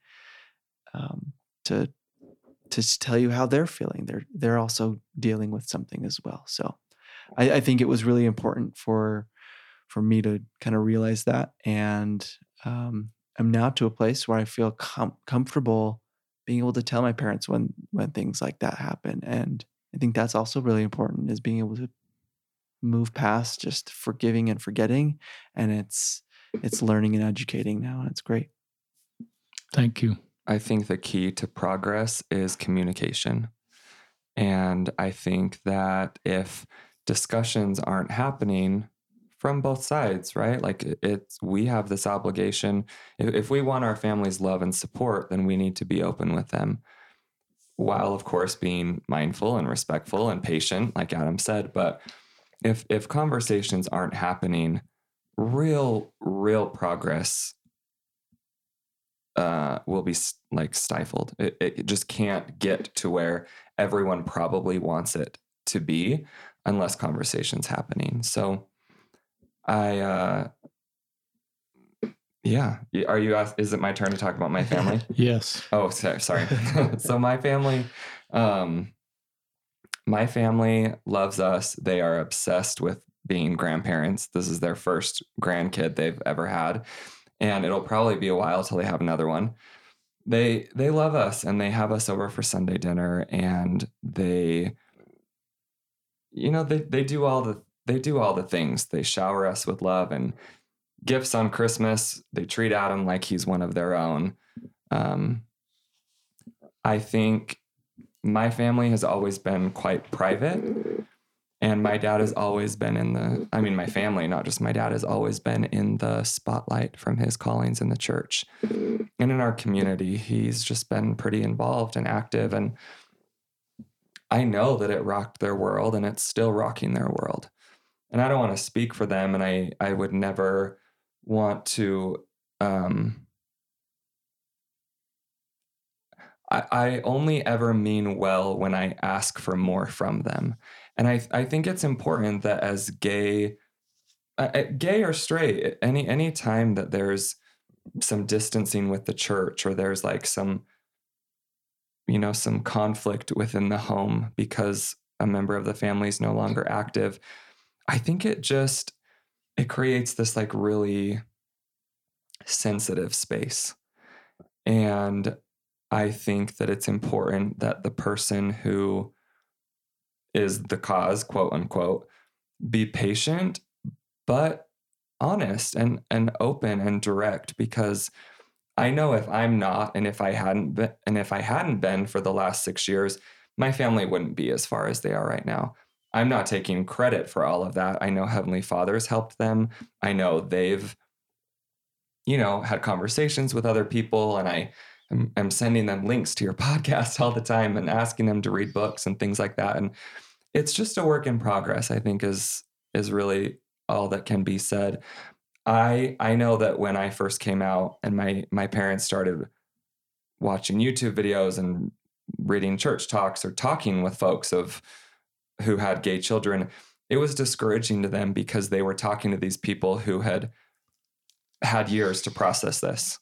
um, to to tell you how they're feeling. They're they're also dealing with something as well. So i, I think it was really important for for me to kind of realize that. And um, i'm now to a place where i feel com- comfortable being able to tell my parents when when things like that happen. And i think that's also really important is being able to move past just forgiving and forgetting. And it's it's learning and educating now and it's great. Thank you. I think the key to progress is communication. And I think that if discussions aren't happening from both sides, right? Like it's, we have this obligation. If, if we want our family's love and support, then we need to be open with them while, of course, being mindful and respectful and patient, like Adam said. But if, if conversations aren't happening, real, real progress uh, will be like stifled. It, it just can't get to where everyone probably wants it to be unless conversations happening. So I, uh, yeah. Are you, is it my turn to talk about my family? (laughs) Yes. Oh, sorry. sorry. (laughs) so my family, um, my family loves us. They are obsessed with being grandparents. This is their first grandkid they've ever had, and it'll probably be a while till they have another one. They they love us and they have us over for Sunday dinner and they you know they they do all the they do all the things. They shower us with love and gifts on Christmas. They treat Adam like he's one of their own. Um, I think my family has always been quite private. And my dad has always been in the, I mean, my family, not just my dad, has always been in the spotlight from his callings in the church. And in our community, he's just been pretty involved and active. And I know that it rocked their world and it's still rocking their world. And I don't want to speak for them. And I, I would never want to, um, I, I only ever mean well when I ask for more from them. And I, I think it's important that as gay, uh, uh, gay or straight, any any time that there's some distancing with the church or there's like some, you know, some conflict within the home because a member of the family is no longer active, I think it just it creates this like really sensitive space. And I think that it's important that the person who is the cause, quote unquote, be patient, but honest and, and open and direct because I know if I'm not and if I hadn't been and if I hadn't been for the last six years, my family wouldn't be as far as they are right now. I'm not taking credit for all of that. I know Heavenly Father's helped them. I know they've, you know, had conversations with other people and I I'm, I'm sending them links to your (laughs) podcast all the time and asking them to read books and things like that. And it's just a work in progress, I think is is really all that can be said. I I know that when I first came out and my my parents started watching YouTube videos and reading church talks or talking with folks of who had gay children, it was discouraging to them because they were talking to these people who had had years to process this.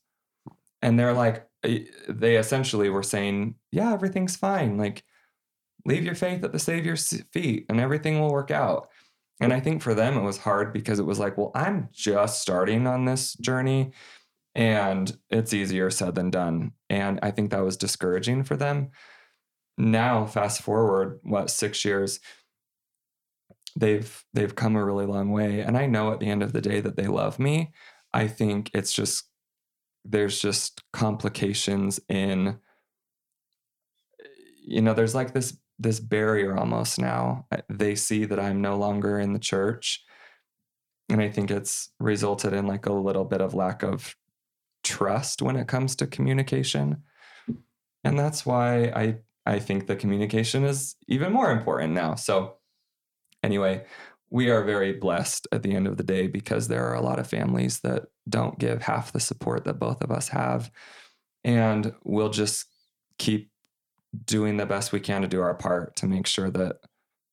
And they're like, they essentially were saying, yeah, everything's fine. Like, leave your faith at the Savior's feet and everything will work out. And I think for them, it was hard because it was like, well, I'm just starting on this journey and it's easier said than done. And I think that was discouraging for them. Now, fast forward, what, six years, they've they've come a really long way and i know at the end of the day that they love me i think it's just there's just complications in you know there's like this this barrier almost now. They see that i'm no longer in the church and i think it's resulted in like a little bit of lack of trust when it comes to communication. And that's why i i think the communication is even more important now. So anyway we are very blessed at the end of the day because there are a lot of families that don't give half the support that both of us have. And we'll just keep doing the best we can to do our part to make sure that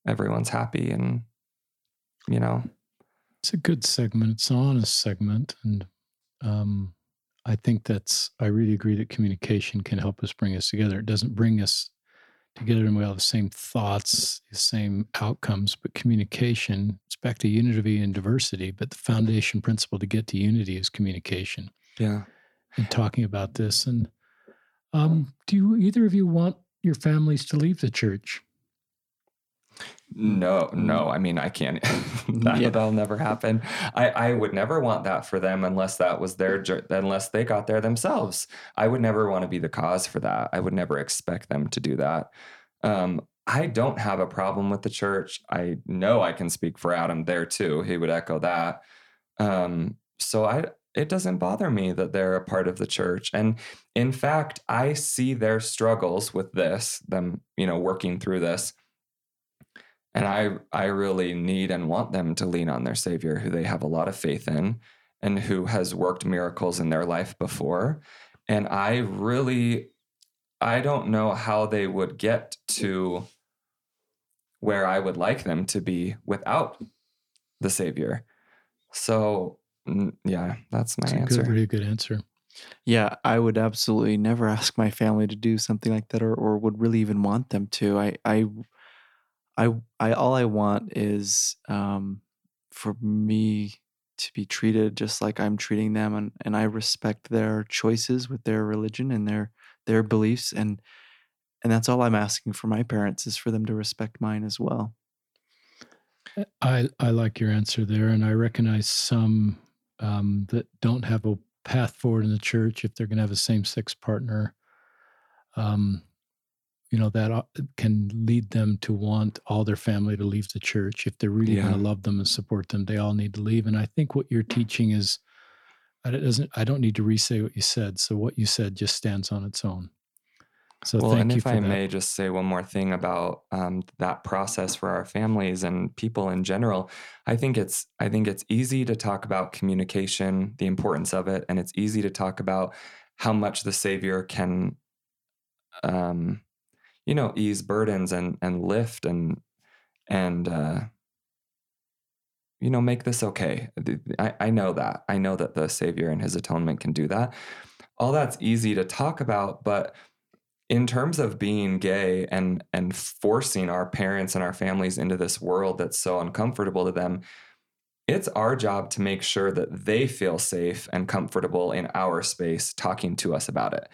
everyone's happy and, you know. It's a good segment. It's an honest segment. And um, I think that's, I really agree that communication can help us bring us together. It doesn't bring us together and we all have the same thoughts, the same outcomes, but communication, it's back to unity and diversity, but the foundation principle to get to unity is communication. Yeah. And talking about this. And um, do you, either of you want your families to leave the church? No, no. I mean, I can't. (laughs) that, yeah. That'll never happen. I, I would never want that for them unless that was their, unless they got there themselves. I would never want to be the cause for that. I would never expect them to do that. Um, I don't have a problem with the church. I know I can speak for Adam there too. He would echo that. Um, so I, it doesn't bother me that they're a part of the church. And in fact, I see their struggles with this, them, you know, working through this and i i really need and want them to lean on their savior who they have a lot of faith in and who has worked miracles in their life before. And i really i don't know how they would get to where i would like them to be without the savior. So yeah that's my that's answer good, really good answer. Yeah, I would absolutely never ask my family to do something like that or, or would really even want them to. I, I I I all I want is um, for me to be treated just like I'm treating them, and and I respect their choices with their religion and their their beliefs, and and that's all I'm asking for my parents is for them to respect mine as well. I I like your answer there, and I recognize some um, that don't have a path forward in the church if they're going to have a same sex partner. Um, you know that uh, can lead them to want all their family to leave the church. If they're really yeah. going to love them and support them they all need to leave. And i think what you're teaching is it doesn't i don't need to re-say what you said. So what you said just stands on its own. So well, thank and you if I that. may just say one more thing about um, that process for our families and people in general, I think it's I think it's easy to talk about communication, the importance of it, and it's easy to talk about how much the Savior can um, you know ease burdens and and lift and and uh you know make this okay. I, I know that. I know that the savior and his atonement can do that. All that's easy to talk about but in terms of being gay and and forcing our parents and our families into this world that's so uncomfortable to them it's our job to make sure that they feel safe and comfortable in our space talking to us about it.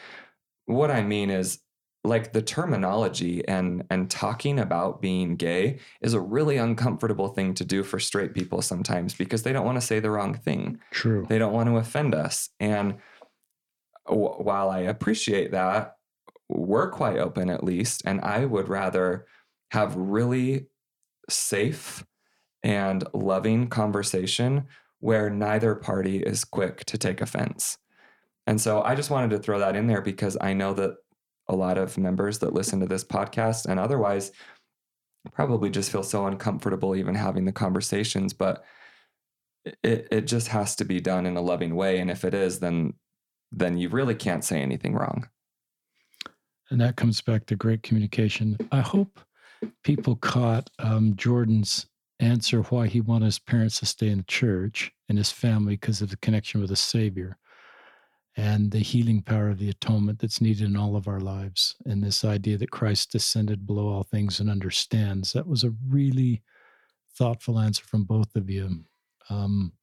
What i mean is like the terminology and and talking about being gay is a really uncomfortable thing to do for straight people sometimes because they don't want to say the wrong thing. True. They don't want to offend us. And w- while I appreciate that, we're quite open at least and I would rather have really safe and loving conversation where neither party is quick to take offense. And so I just wanted to throw that in there because I know that a lot of members that listen to this podcast and otherwise probably just feel so uncomfortable even having the conversations but it it just has to be done in a loving way and if it is then then you really can't say anything wrong. And that comes back to great communication. I hope people caught um, jordan's answer why he wanted his parents to stay in the church and his family because of the connection with the savior and the healing power of the atonement that's needed in all of our lives. And this idea that Christ descended below all things and understands. That was a really thoughtful answer from both of you. Um,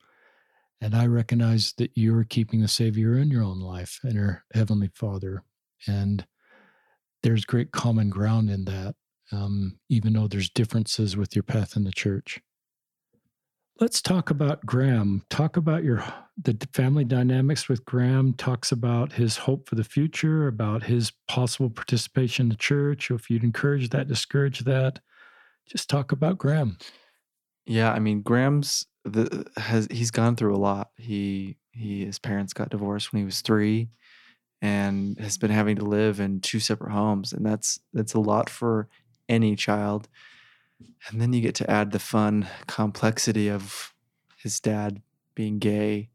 and I recognize that you're keeping the Savior in your own life and your Heavenly Father. And there's great common ground in that, um, even though there's differences with your path in the church. Let's talk about Graham. Talk about your the family dynamics with Graham. Talks about his hope for the future, about his possible participation in the church. If you'd encourage that, discourage that. Just talk about Graham. Yeah, I mean, Graham's the has he's gone through a lot. He he his parents got divorced when he was three, and has been having to live in two separate homes, and that's that's a lot for any child. And then you get to add the fun complexity of his dad being gay.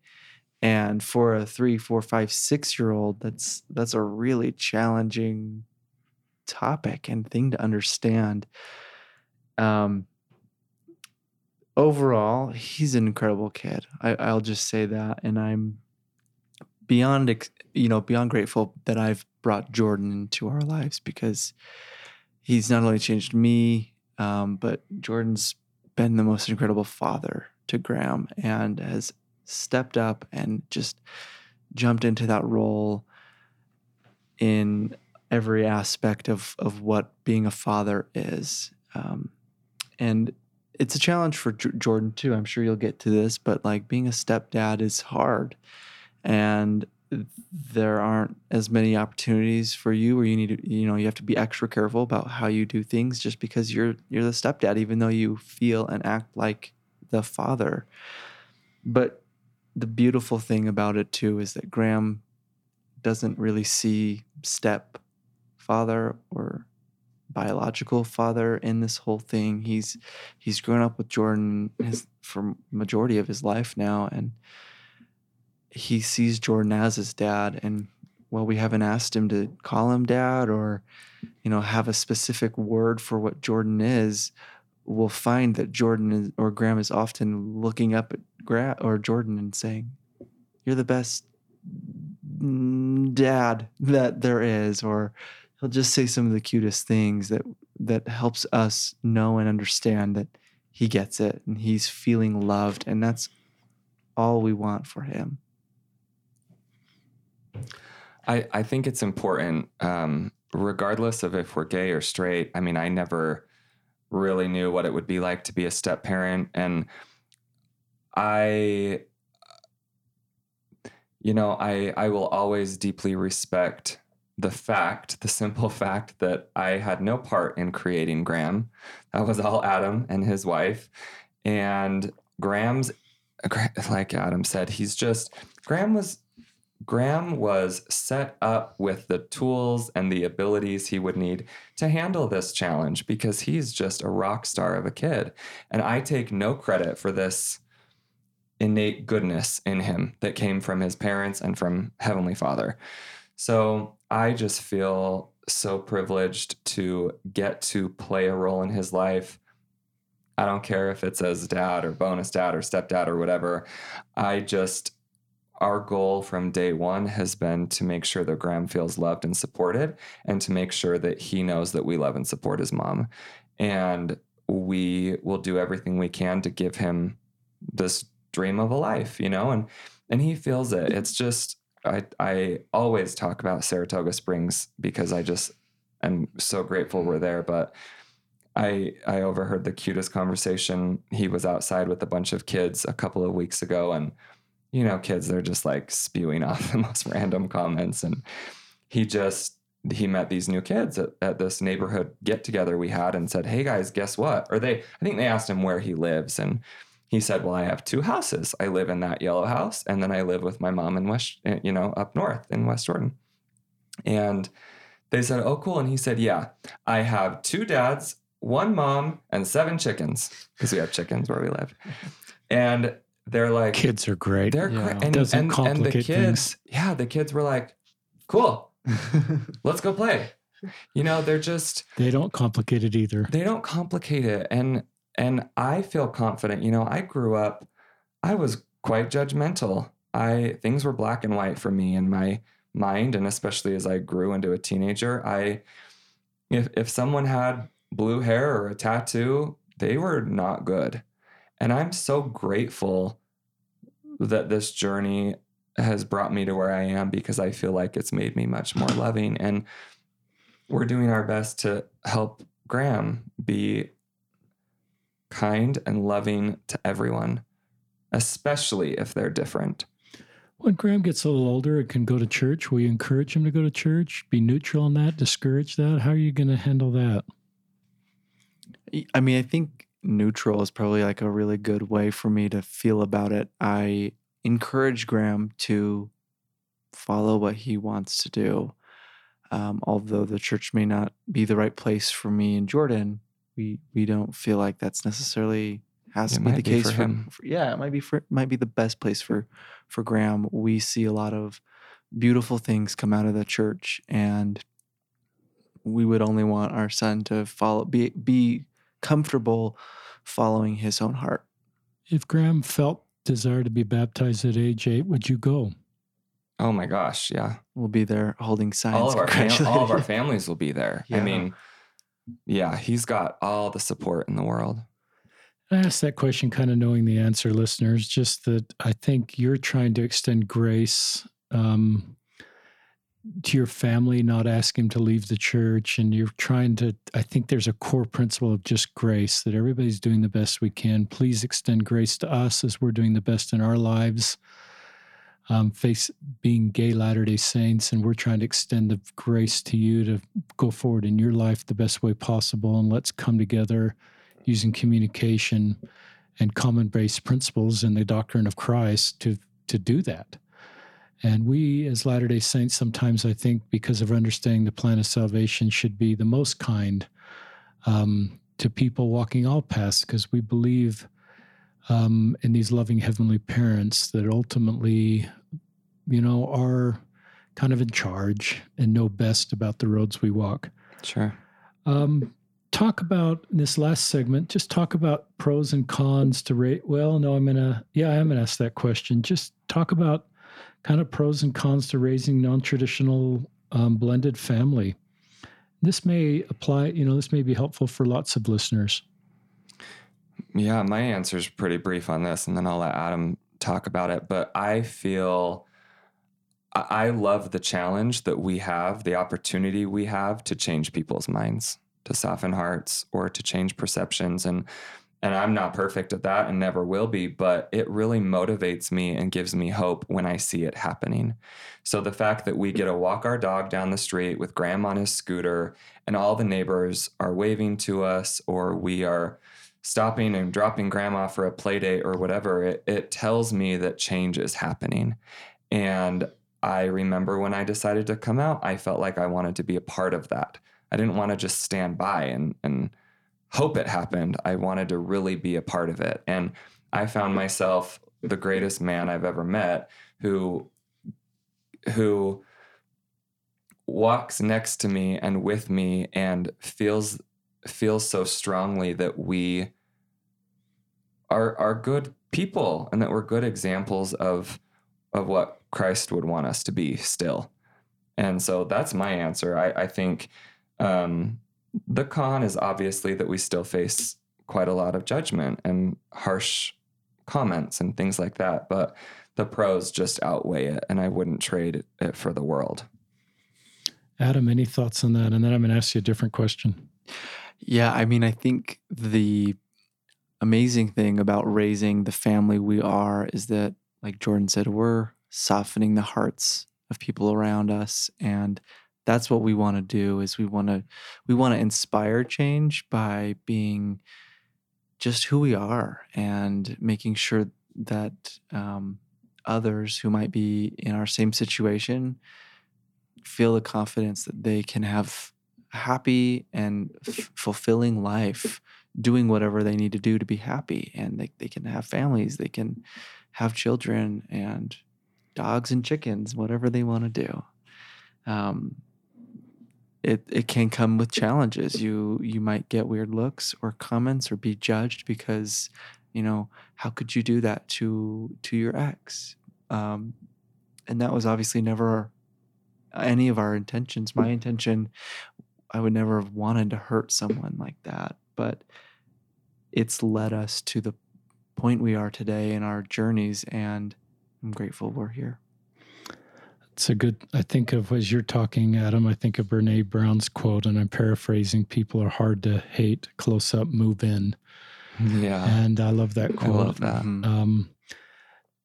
And for a three, four, five, six year old, that's that's a really challenging topic and thing to understand. Um, overall, he's an incredible kid. I, I'll just say that, and I'm beyond you know beyond grateful that I've brought Jordan into our lives because he's not only changed me, um, but Jordan's been the most incredible father to Graham and has stepped up and just jumped into that role in every aspect of of what being a father is. Um, and it's a challenge for J- Jordan too. I'm sure you'll get to this, but like being a stepdad is hard, and there aren't as many opportunities for you where you need to you know you have to be extra careful about how you do things just because you're you're the stepdad even though you feel and act like the father but the beautiful thing about it too is that Graham doesn't really see step father or biological father in this whole thing. He's he's grown up with Jordan his, for majority of his life now, and he sees Jordan as his dad. And while we haven't asked him to call him dad or you know have a specific word for what Jordan is, we'll find that Jordan is, or Graham is often looking up at Gra- or Jordan and saying, "You're the best dad that there is," or he'll just say some of the cutest things that that helps us know and understand that he gets it and he's feeling loved and that's all we want for him I, I think it's important, um, regardless of if we're gay or straight. I mean, I never really knew what it would be like to be a step parent. And I, you know, I, I will always deeply respect the fact, the simple (laughs) fact that I had no part in creating Graham. That was all Adam and his wife. And Graham's, like Adam said, he's just, Graham was, Graham was set up with the tools and the abilities he would need to handle this challenge because he's just a rock star of a kid. And I take no credit for this innate goodness in him that came from his parents and from Heavenly Father. So I just feel so privileged to get to play a role in his life. I don't care if it's as dad or bonus dad or stepdad or whatever. I just, our goal from day one has been to make sure that Graham feels loved and supported and to make sure that he knows that we love and support his mom. And we will do everything we can to give him this dream of a life, you know, and and he feels it. It's just I I always talk about Saratoga Springs because I just am so grateful we're there. But I I overheard the cutest conversation. He was outside with a bunch of kids a couple of weeks ago, and you know, kids they're just like spewing (laughs) off the most random comments, and he just he met these new kids at, at this neighborhood get together we had and said, Hey guys, guess what? Or they I think they asked him where he lives and he said, Well, I have two houses. I live in that yellow house, and then I live with my mom in West, eh, you know, up north in West Jordan. And they said, Oh, cool. And he said, Yeah, I have two dads, one mom, and seven chickens because we have chickens where we live. And they're like, Kids are great. They're Yeah. great. And, Doesn't and, and the complicate kids, things. yeah, the kids were like, Cool, (laughs) let's go play. You know, they're just, They don't complicate it either. they don't complicate it and and i feel confident you know i grew up i was quite judgmental i things were black and white for me in my mind and especially as i grew into a teenager i if if someone had blue hair or a tattoo they were not good and i'm so grateful that this journey has brought me to where i am because i feel like it's made me much more loving and we're doing our best to help Graham be kind and loving to everyone, especially if they're different. When Graham gets a little older and can go to church, will you encourage him to go to church? Be neutral on that? Discourage that? How are you going to handle that? I mean, I think neutral is probably like a really good way for me to feel about it. I encourage Graham to follow what he wants to do. Um, although the church may not be the right place for me and Jordan, we we don't feel like that's necessarily has It to be the be case for for, him. for- yeah it might be for might be the best place for for graham we see a lot of beautiful things come out of the church and we would only want our son to follow be be comfortable following his own heart If Graham felt desire to be baptized at age eight, would you go? Oh my gosh, yeah. we'll be there holding signs all of our fam- all of our families will be there. I mean, yeah, he's got all the support in the world. I asked that question kind of knowing the answer, listeners, just that I think you're trying to extend grace um, to your family, not ask him to leave the church. And you're trying to, I think there's a core principle of just grace that everybody's doing the best we can. Please extend grace to us as we're doing the best in our lives. Um, face being gay Latter day Saints, and we're trying to extend the grace to you to go forward in your life the best way possible. And let's come together using communication and common based principles in the doctrine of Christ to to do that. And we as Latter-day Saints sometimes I think because of understanding the plan of salvation should be the most kind um, to people walking all paths because we believe um, in these loving heavenly parents that ultimately, you know, are kind of in charge and know best about the roads we walk. Sure. Um, talk about in this last segment. Just talk about pros and cons to rate. Well, no, I'm gonna. Yeah, I'm gonna ask that question. Just talk about kind of pros and cons to raising non-traditional um, blended family. This may apply. You know, this may be helpful for lots of listeners. Yeah, my answer is pretty brief on this, and then I'll let Adam talk about it. But I feel I I love the challenge that we have, the opportunity we have to change people's minds, to soften hearts, or to change perceptions. And and I'm not perfect at that and never will be, but it really motivates me and gives me hope when I see it happening. So the fact that we get to walk our dog down the street with Graham on his scooter and all the neighbors are waving to us, or we are stopping and dropping grandma for a play date or whatever, it, it tells me that change is happening. And I remember when I decided to come out, I felt like I wanted to be a part of that. I didn't want to just stand by and, and hope it happened. I wanted to really be a part of it. And I found myself the greatest man I've ever met who who walks next to me and with me and feels feels so strongly that we are are good people and that we're good examples of of what Christ would want us to be still. And so that's my answer. I, I think um, the con is obviously that we still face quite a lot of judgment and harsh comments and things like that. But the pros just outweigh it, and I wouldn't trade it for the world. Adam, any thoughts on that? And then I'm going to ask you a different question. Yeah, I mean, I think the amazing thing about raising the family we are is that, like Jordan said, we're softening the hearts of people around us, and that's what we want to do. Is we want to we want to inspire change by being just who we are and making sure that um, others who might be in our same situation feel the confidence that they can have a happy and f- fulfilling life doing whatever they need to do to be happy and they, they can have families they can have children and dogs and chickens whatever they want to do um, it, it can come with challenges. You you might get weird looks or comments or be judged because you know how could you do that to to your ex? Um, and that was obviously never any of our intentions. My intention I would never have wanted to hurt someone like that, but it's led us to the point we are today in our journeys, and I'm grateful we're here. It's a good, I think of as you're talking, Adam, I think of Brene Brown's quote, and I'm paraphrasing people are hard to hate, close up, move in. Yeah, And I love that quote. I quote. love that. Mhm. Um,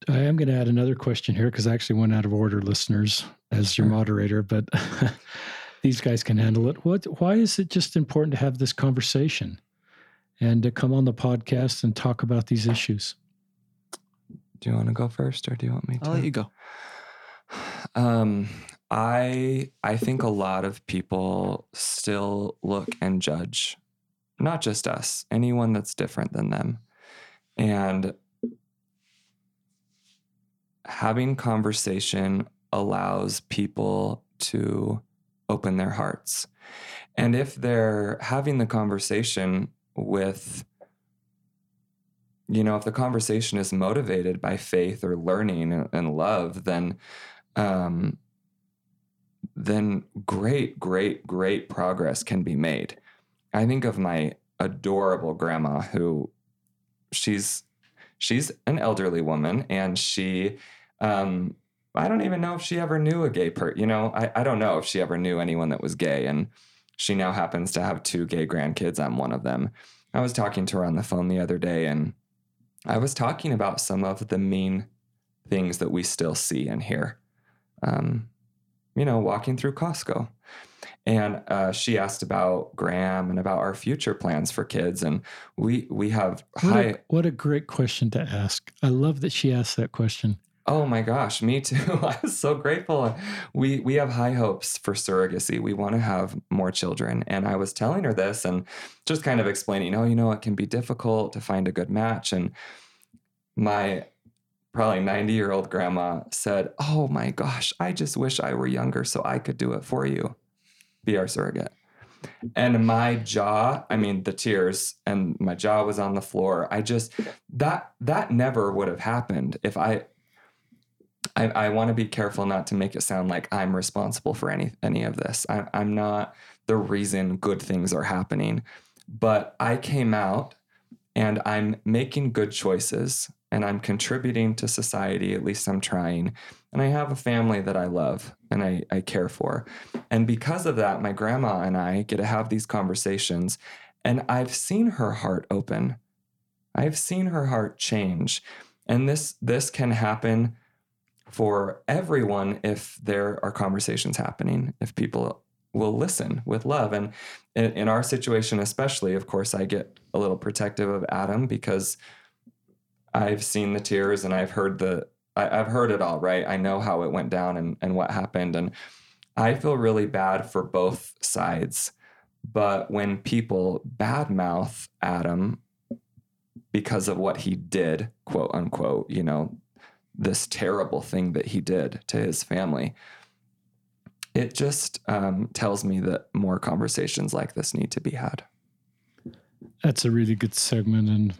I am going to add another question here because I actually went out of order, listeners, as your moderator, but (laughs) these guys can handle it. What? Why is it just important to have this conversation and to come on the podcast and talk about these issues? do you want to go first, or do you want me to? I'll let you go. Um, I I think a lot of people still look and judge not just us, anyone that's different than them. And having conversation allows people to open their hearts. And if they're having the conversation with, you know, if the conversation is motivated by faith or learning and love, then, um, then great, great, great progress can be made. I think of my adorable grandma who she's she's an elderly woman and she um I don't even know if she ever knew a gay person. You know, I, I don't know if she ever knew anyone that was gay. And she now happens to have two gay grandkids. I'm one of them. I was talking to her on the phone the other day and I was talking about some of the mean things that we still see and hear. Um, you know, walking through Costco. And uh, she asked about Graham and about our future plans for kids. And we we have what high. A, what a great question to ask. I love that she asked that question. Oh my gosh, me too. (laughs) I was so grateful. We we have high hopes for surrogacy. We want to have more children. And I was telling her this and just kind of explaining, oh, you know, it can be difficult to find a good match. And my probably 90 year old grandma said, Oh my gosh, I just wish I were younger so I could do it for you. Be our surrogate. And my jaw, I mean the tears and my jaw was on the floor. I just that that never would have happened if I I, I want to be careful not to make it sound like I'm responsible for any any of this. I, I'm not the reason good things are happening, but I came out and I'm making good choices and I'm contributing to society. At least I'm trying. And I have a family that I love and I, I care for. And because of that, my grandma and I get to have these conversations. And I've seen her heart open. I've seen her heart change. And this this can happen for everyone if there are conversations happening, if people will listen with love. And in, in, our situation, especially, of course, I get a little protective of Adam because I've seen the tears and I've heard the I, have heard it all, right? I know how it went down and, and what happened. And I feel really bad for both sides. But when people badmouth Adam because of what he did, quote unquote, you know, this terrible thing that he did to his family. It just um, tells me that more conversations like this need to be had. That's a really good segment. And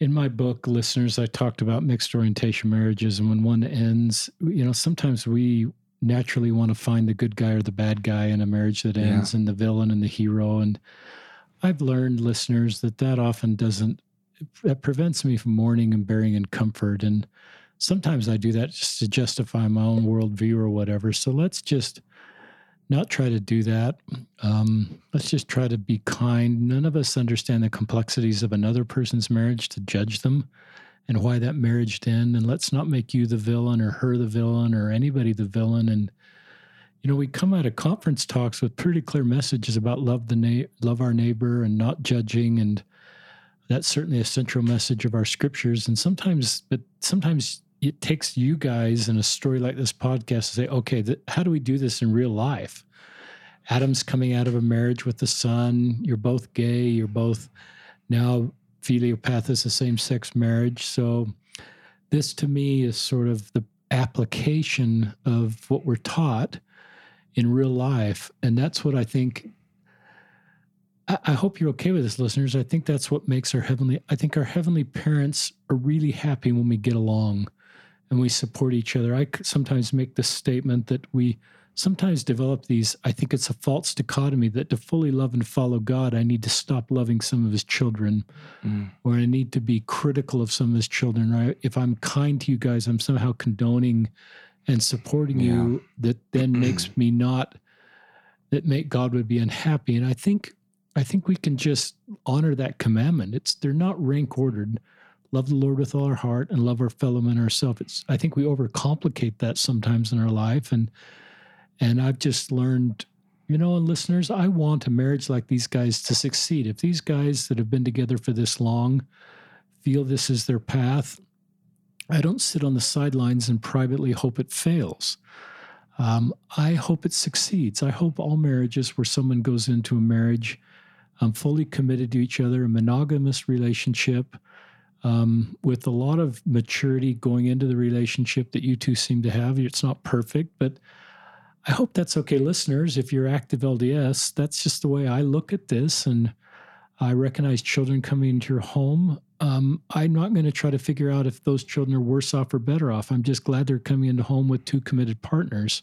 in my book, listeners, I talked about mixed orientation marriages. And when one ends, you know, sometimes we naturally want to find the good guy or the bad guy in a marriage that ends yeah. and the villain and the hero. And I've learned, listeners, that that often doesn't, that prevents me from mourning and bearing in comfort. And sometimes I do that just to justify my own worldview or whatever. So let's just not try to do that. Um, let's just try to be kind. None of us understand the complexities of another person's marriage to judge them and why that marriage ended. And let's not make you the villain or her the villain or anybody the villain. And you know, we come out of conference talks with pretty clear messages about love the na- love our neighbor and not judging and that's certainly a central message of our scriptures and sometimes but sometimes it takes you guys in a story like this podcast to say, okay, th- how do we do this in real life? Adam's coming out of a marriage with the son. You're both gay. You're both now Filiopathis, a same sex marriage. So, this to me is sort of the application of what we're taught in real life. And that's what I think. I, I hope you're okay with this, listeners. I think that's what makes our heavenly, I think our heavenly parents are really happy when we get along and we support each other. I sometimes make the statement that we sometimes develop these, I think it's a false dichotomy that to fully love and follow God, I need to stop loving some of his children, mm. or I need to be critical of some of his children. Right? If I'm kind to you guys, I'm somehow condoning and supporting yeah. you. That then (clears throat) makes me not, that make God would be unhappy. And I think, I think we can just honor that commandment. It's, they're not rank ordered love the Lord with all our heart and love our fellow man ourselves. It's I think we overcomplicate that sometimes in our life. And and I've just learned, you know, and listeners, I want a marriage like these guys to succeed. If these guys that have been together for this long feel this is their path, I don't sit on the sidelines and privately hope it fails. Um, I hope it succeeds. I hope all marriages where someone goes into a marriage um, fully committed to each other, a monogamous relationship um, with a lot of maturity going into the relationship that you two seem to have. It's not perfect, but I hope that's okay, listeners. If you're active LDS, that's just the way I look at this. And I recognize children coming into your home. Um, I'm not going to try to figure out if those children are worse off or better off. I'm just glad they're coming into home with two committed partners.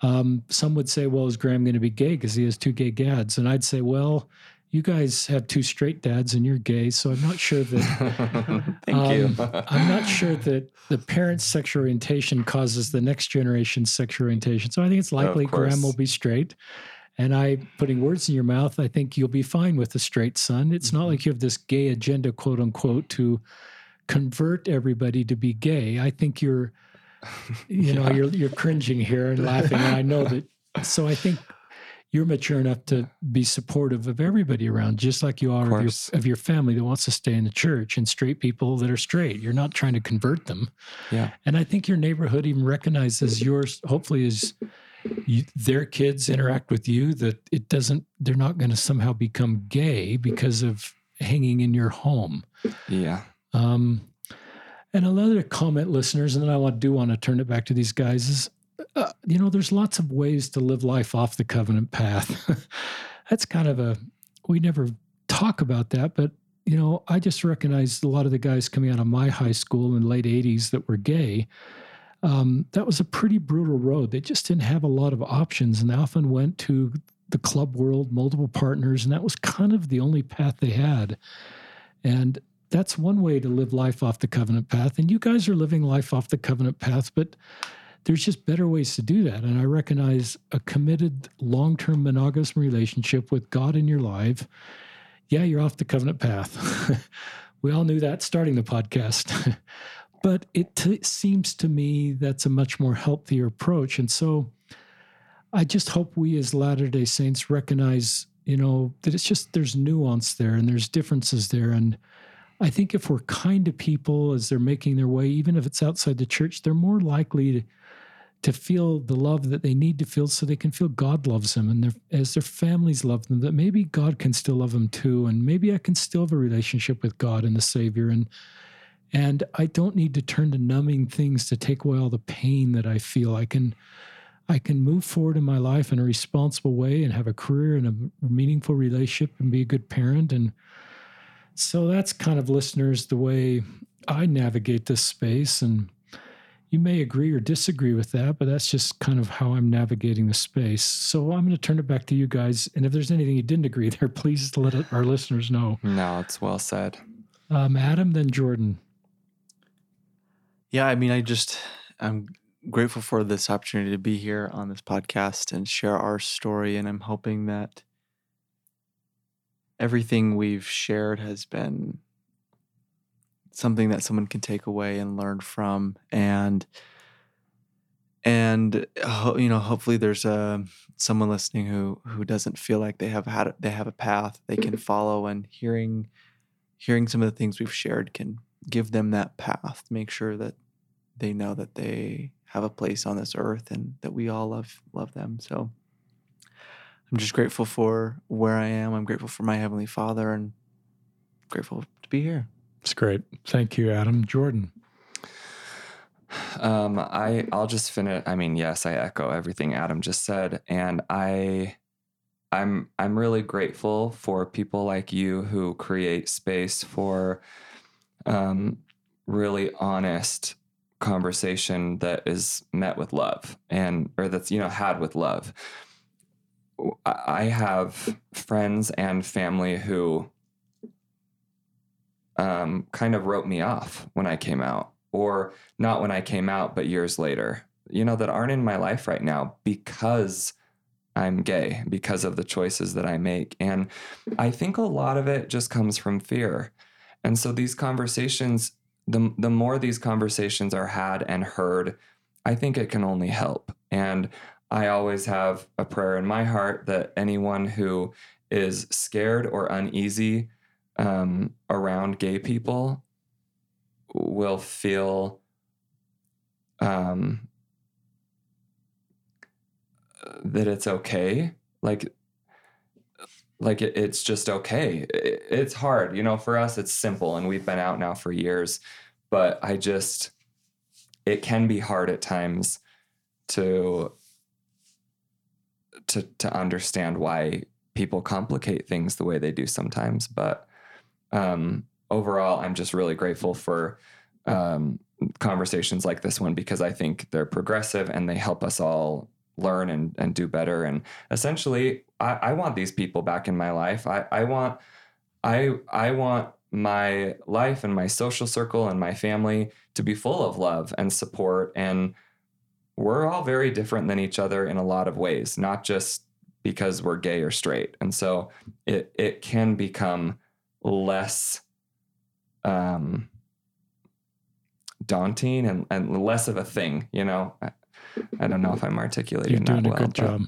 Um, some would say, well, is Graham going to be gay because he has two gay dads? And I'd say, well, you guys have two straight dads and you're gay, so I'm not sure that. (laughs) Thank um, you. I'm not sure that the parent's sexual orientation causes the next generation's sexual orientation. So I think it's likely Graham will be straight. And I, putting words in your mouth, I think you'll be fine with a straight son. It's mm-hmm. not like you have this gay agenda, quote unquote, to convert everybody to be gay. I think you're, (laughs) you know, you're you're cringing here and laughing, and I know that. So I think you're mature enough to be supportive of everybody around, just like you are of, of, your, of your family that wants to stay in the church and straight people that are straight. You're not trying to convert them. Yeah. And I think your neighborhood even recognizes yours, hopefully, as you, their kids interact with you, that it doesn't, they're not going to somehow become gay because of hanging in your home. Yeah. Um, and another comment, listeners, and then I want, do want to turn it back to these guys is uh, you know, there's lots of ways to live life off the covenant path. (laughs) That's kind of a, we never talk about that, but, you know, I just recognized a lot of the guys coming out of my high school in late 80s that were gay. Um, that was a pretty brutal road. They just didn't have a lot of options and they often went to the club world, multiple partners, and that was kind of the only path they had. And that's one way to live life off the covenant path. And you guys are living life off the covenant path, but there's just better ways to do that. And I recognize a committed long term monogamous relationship with God in your life. Yeah, you're off the covenant path. (laughs) we all knew that starting the podcast. (laughs) but it t- seems to me that's a much more healthier approach. And so I just hope we as Latter day Saints recognize, you know, that it's just there's nuance there and there's differences there. And I think if we're kind to people as they're making their way, even if it's outside the church, they're more likely to to feel the love that they need to feel so they can feel God loves them and as their families love them, that maybe God can still love them too. And maybe I can still have a relationship with God and the Savior. And and I don't need to turn to numbing things to take away all the pain that I feel. I can I can move forward in my life in a responsible way and have a career and a meaningful relationship and be a good parent. And so that's kind of listeners the way I navigate this space. And you may agree or disagree with that, but that's just kind of how I'm navigating the space. So I'm going to turn it back to you guys. And if there's anything you didn't agree (laughs) there, please let our listeners know. No, it's well said. Um, Adam, then Jordan. Yeah, I mean, I just, I'm grateful for this opportunity to be here on this podcast and share our story. And I'm hoping that everything we've shared has been something that someone can take away and learn from and and you know hopefully there's a uh, someone listening who who doesn't feel like they have had they have a path they can follow and hearing hearing some of the things we've shared can give them that path make sure that they know that they have a place on this earth and that we all love love them. So i'm just grateful for where i am. I'm grateful for my heavenly father and grateful to be here it's great. Thank you, Adam. Jordan. Um, I I'll just finish. I mean, yes, I echo everything Adam just said, and I I'm I'm really grateful for people like you who create space for um, really honest conversation that is met with love and or that's you know had with love. I have friends and family who um, kind of wrote me off when I came out, or not when I came out, but years later, you know, that aren't in my life right now because I'm gay, because of the choices that I make. And I think a lot of it just comes from fear. And so these conversations, the, the more these conversations are had and heard, I think it can only help. And I always have a prayer in my heart that anyone who is scared or uneasy um, around gay people will feel um, that it's okay. Like, like it, it's just okay. It, it's hard, you know. For us, it's simple, and we've been out now for years. But I just, it can be hard at times to to to understand why people complicate things the way they do sometimes. But um, overall, I'm just really grateful for um, conversations like this one because I think they're progressive and they help us all learn and, and do better. And essentially, I, I want these people back in my life. I, I want I I want my life and my social circle and my family to be full of love and support. And we're all very different than each other in a lot of ways, not just because we're gay or straight. And so it it can become less um daunting and, and less of a thing, you know. I, I don't know if I'm articulating You're doing that a well. good job.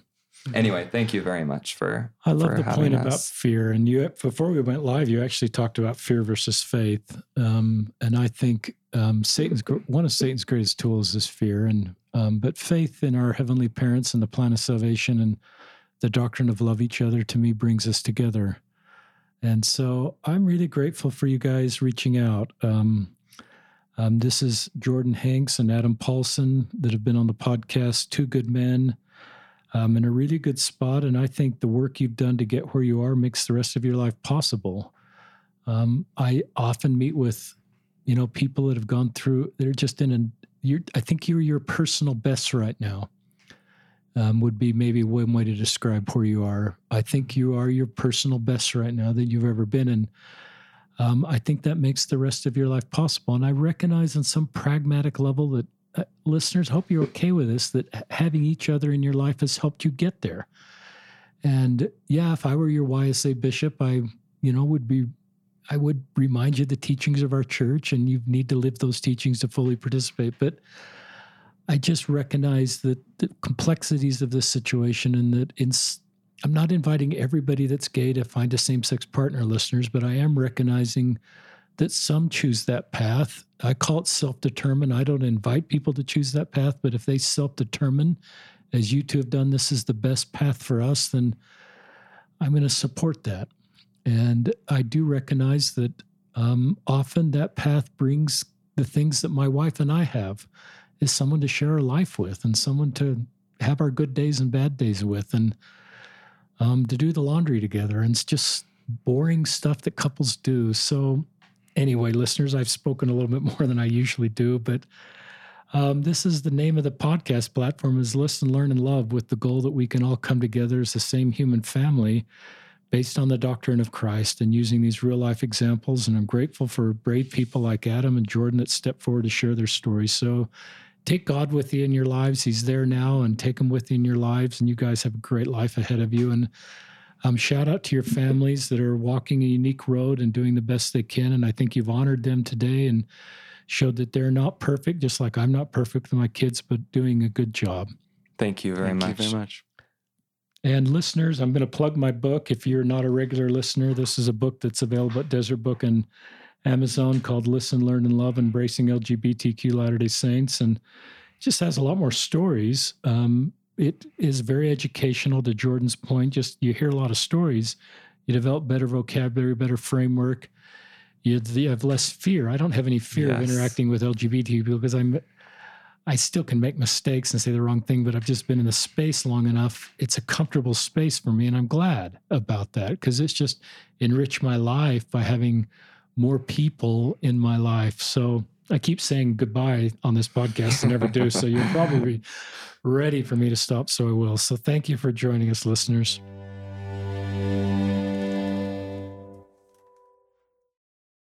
Anyway, thank you very much for I love for the point about fear. And you, before we went live, you actually talked about fear versus faith. Um, and I think um, Satan's one of Satan's greatest tools is fear, and um, but faith in our heavenly parents and the plan of salvation and the doctrine of love each other to me brings us together. And so I'm really grateful for you guys reaching out. Um, um, this is Jordan Hanks and Adam Paulson that have been on the podcast, Two Good Men um, in a really good spot. And I think the work you've done to get where you are makes the rest of your life possible. Um, I often meet with, you know, people that have gone through. They're just in a. You're, I think you're your personal best right now. Um, would be maybe one way to describe where you are. I think you are your personal best right now that you've ever been, and um, I think that makes the rest of your life possible. And I recognize on some pragmatic level that uh, listeners hope you're okay with this that having each other in your life has helped you get there and yeah if i were your ysa bishop i you know would be i would remind you the teachings of our church and you need to live those teachings to fully participate but i just recognize that the complexities of this situation and that in i'm not inviting everybody that's gay to find a same-sex partner listeners but i am recognizing that some choose that path. I call it self determined. I don't invite people to choose that path, but if they self determine, as you two have done, this is the best path for us, then I'm going to support that. And I do recognize that um, often that path brings the things that my wife and I have is someone to share our life with and someone to have our good days and bad days with and um, to do the laundry together. And it's just boring stuff that couples do. So anyway, listeners, I've spoken a little bit (laughs) more than I usually do, but um, this is the name of the podcast platform is Listen, Learn, and Love with the goal that we can all come together as the same human family based on the doctrine of Christ and using these real life examples. And I'm grateful for brave people like Adam and Jordan that step forward to share their stories. So take God with you in your lives. He's there now and take him with you in your lives. And you guys have a great life ahead of you. And um, shout out to your families that are walking a unique road and doing the best they can. And I think you've honored them today and showed that they're not perfect, just like I'm not perfect with my kids, but doing a good job. Thank you very much. Thank much. you very much. And listeners, I'm going to plug my book. If you're not a regular listener, this is a book that's available at Deseret Book and Amazon called Listen, Learn, and Love Embracing LGBTQ Latter day Saints. And it just has a lot more stories. Um, it is very educational to Jordan's point. Just you hear a lot of stories, you develop better vocabulary, better framework. You, you have less fear. I don't have any fear of interacting with LGBT people because I'm I still can make mistakes and say the wrong thing, but I've just been in the space long enough. It's a comfortable space for me, and I'm glad about that because it's just enriched my life by having more people in my life. So I keep saying goodbye on this podcast and never do. (laughs) So you're probably ready for me to stop. So I will. So thank you for joining us, listeners.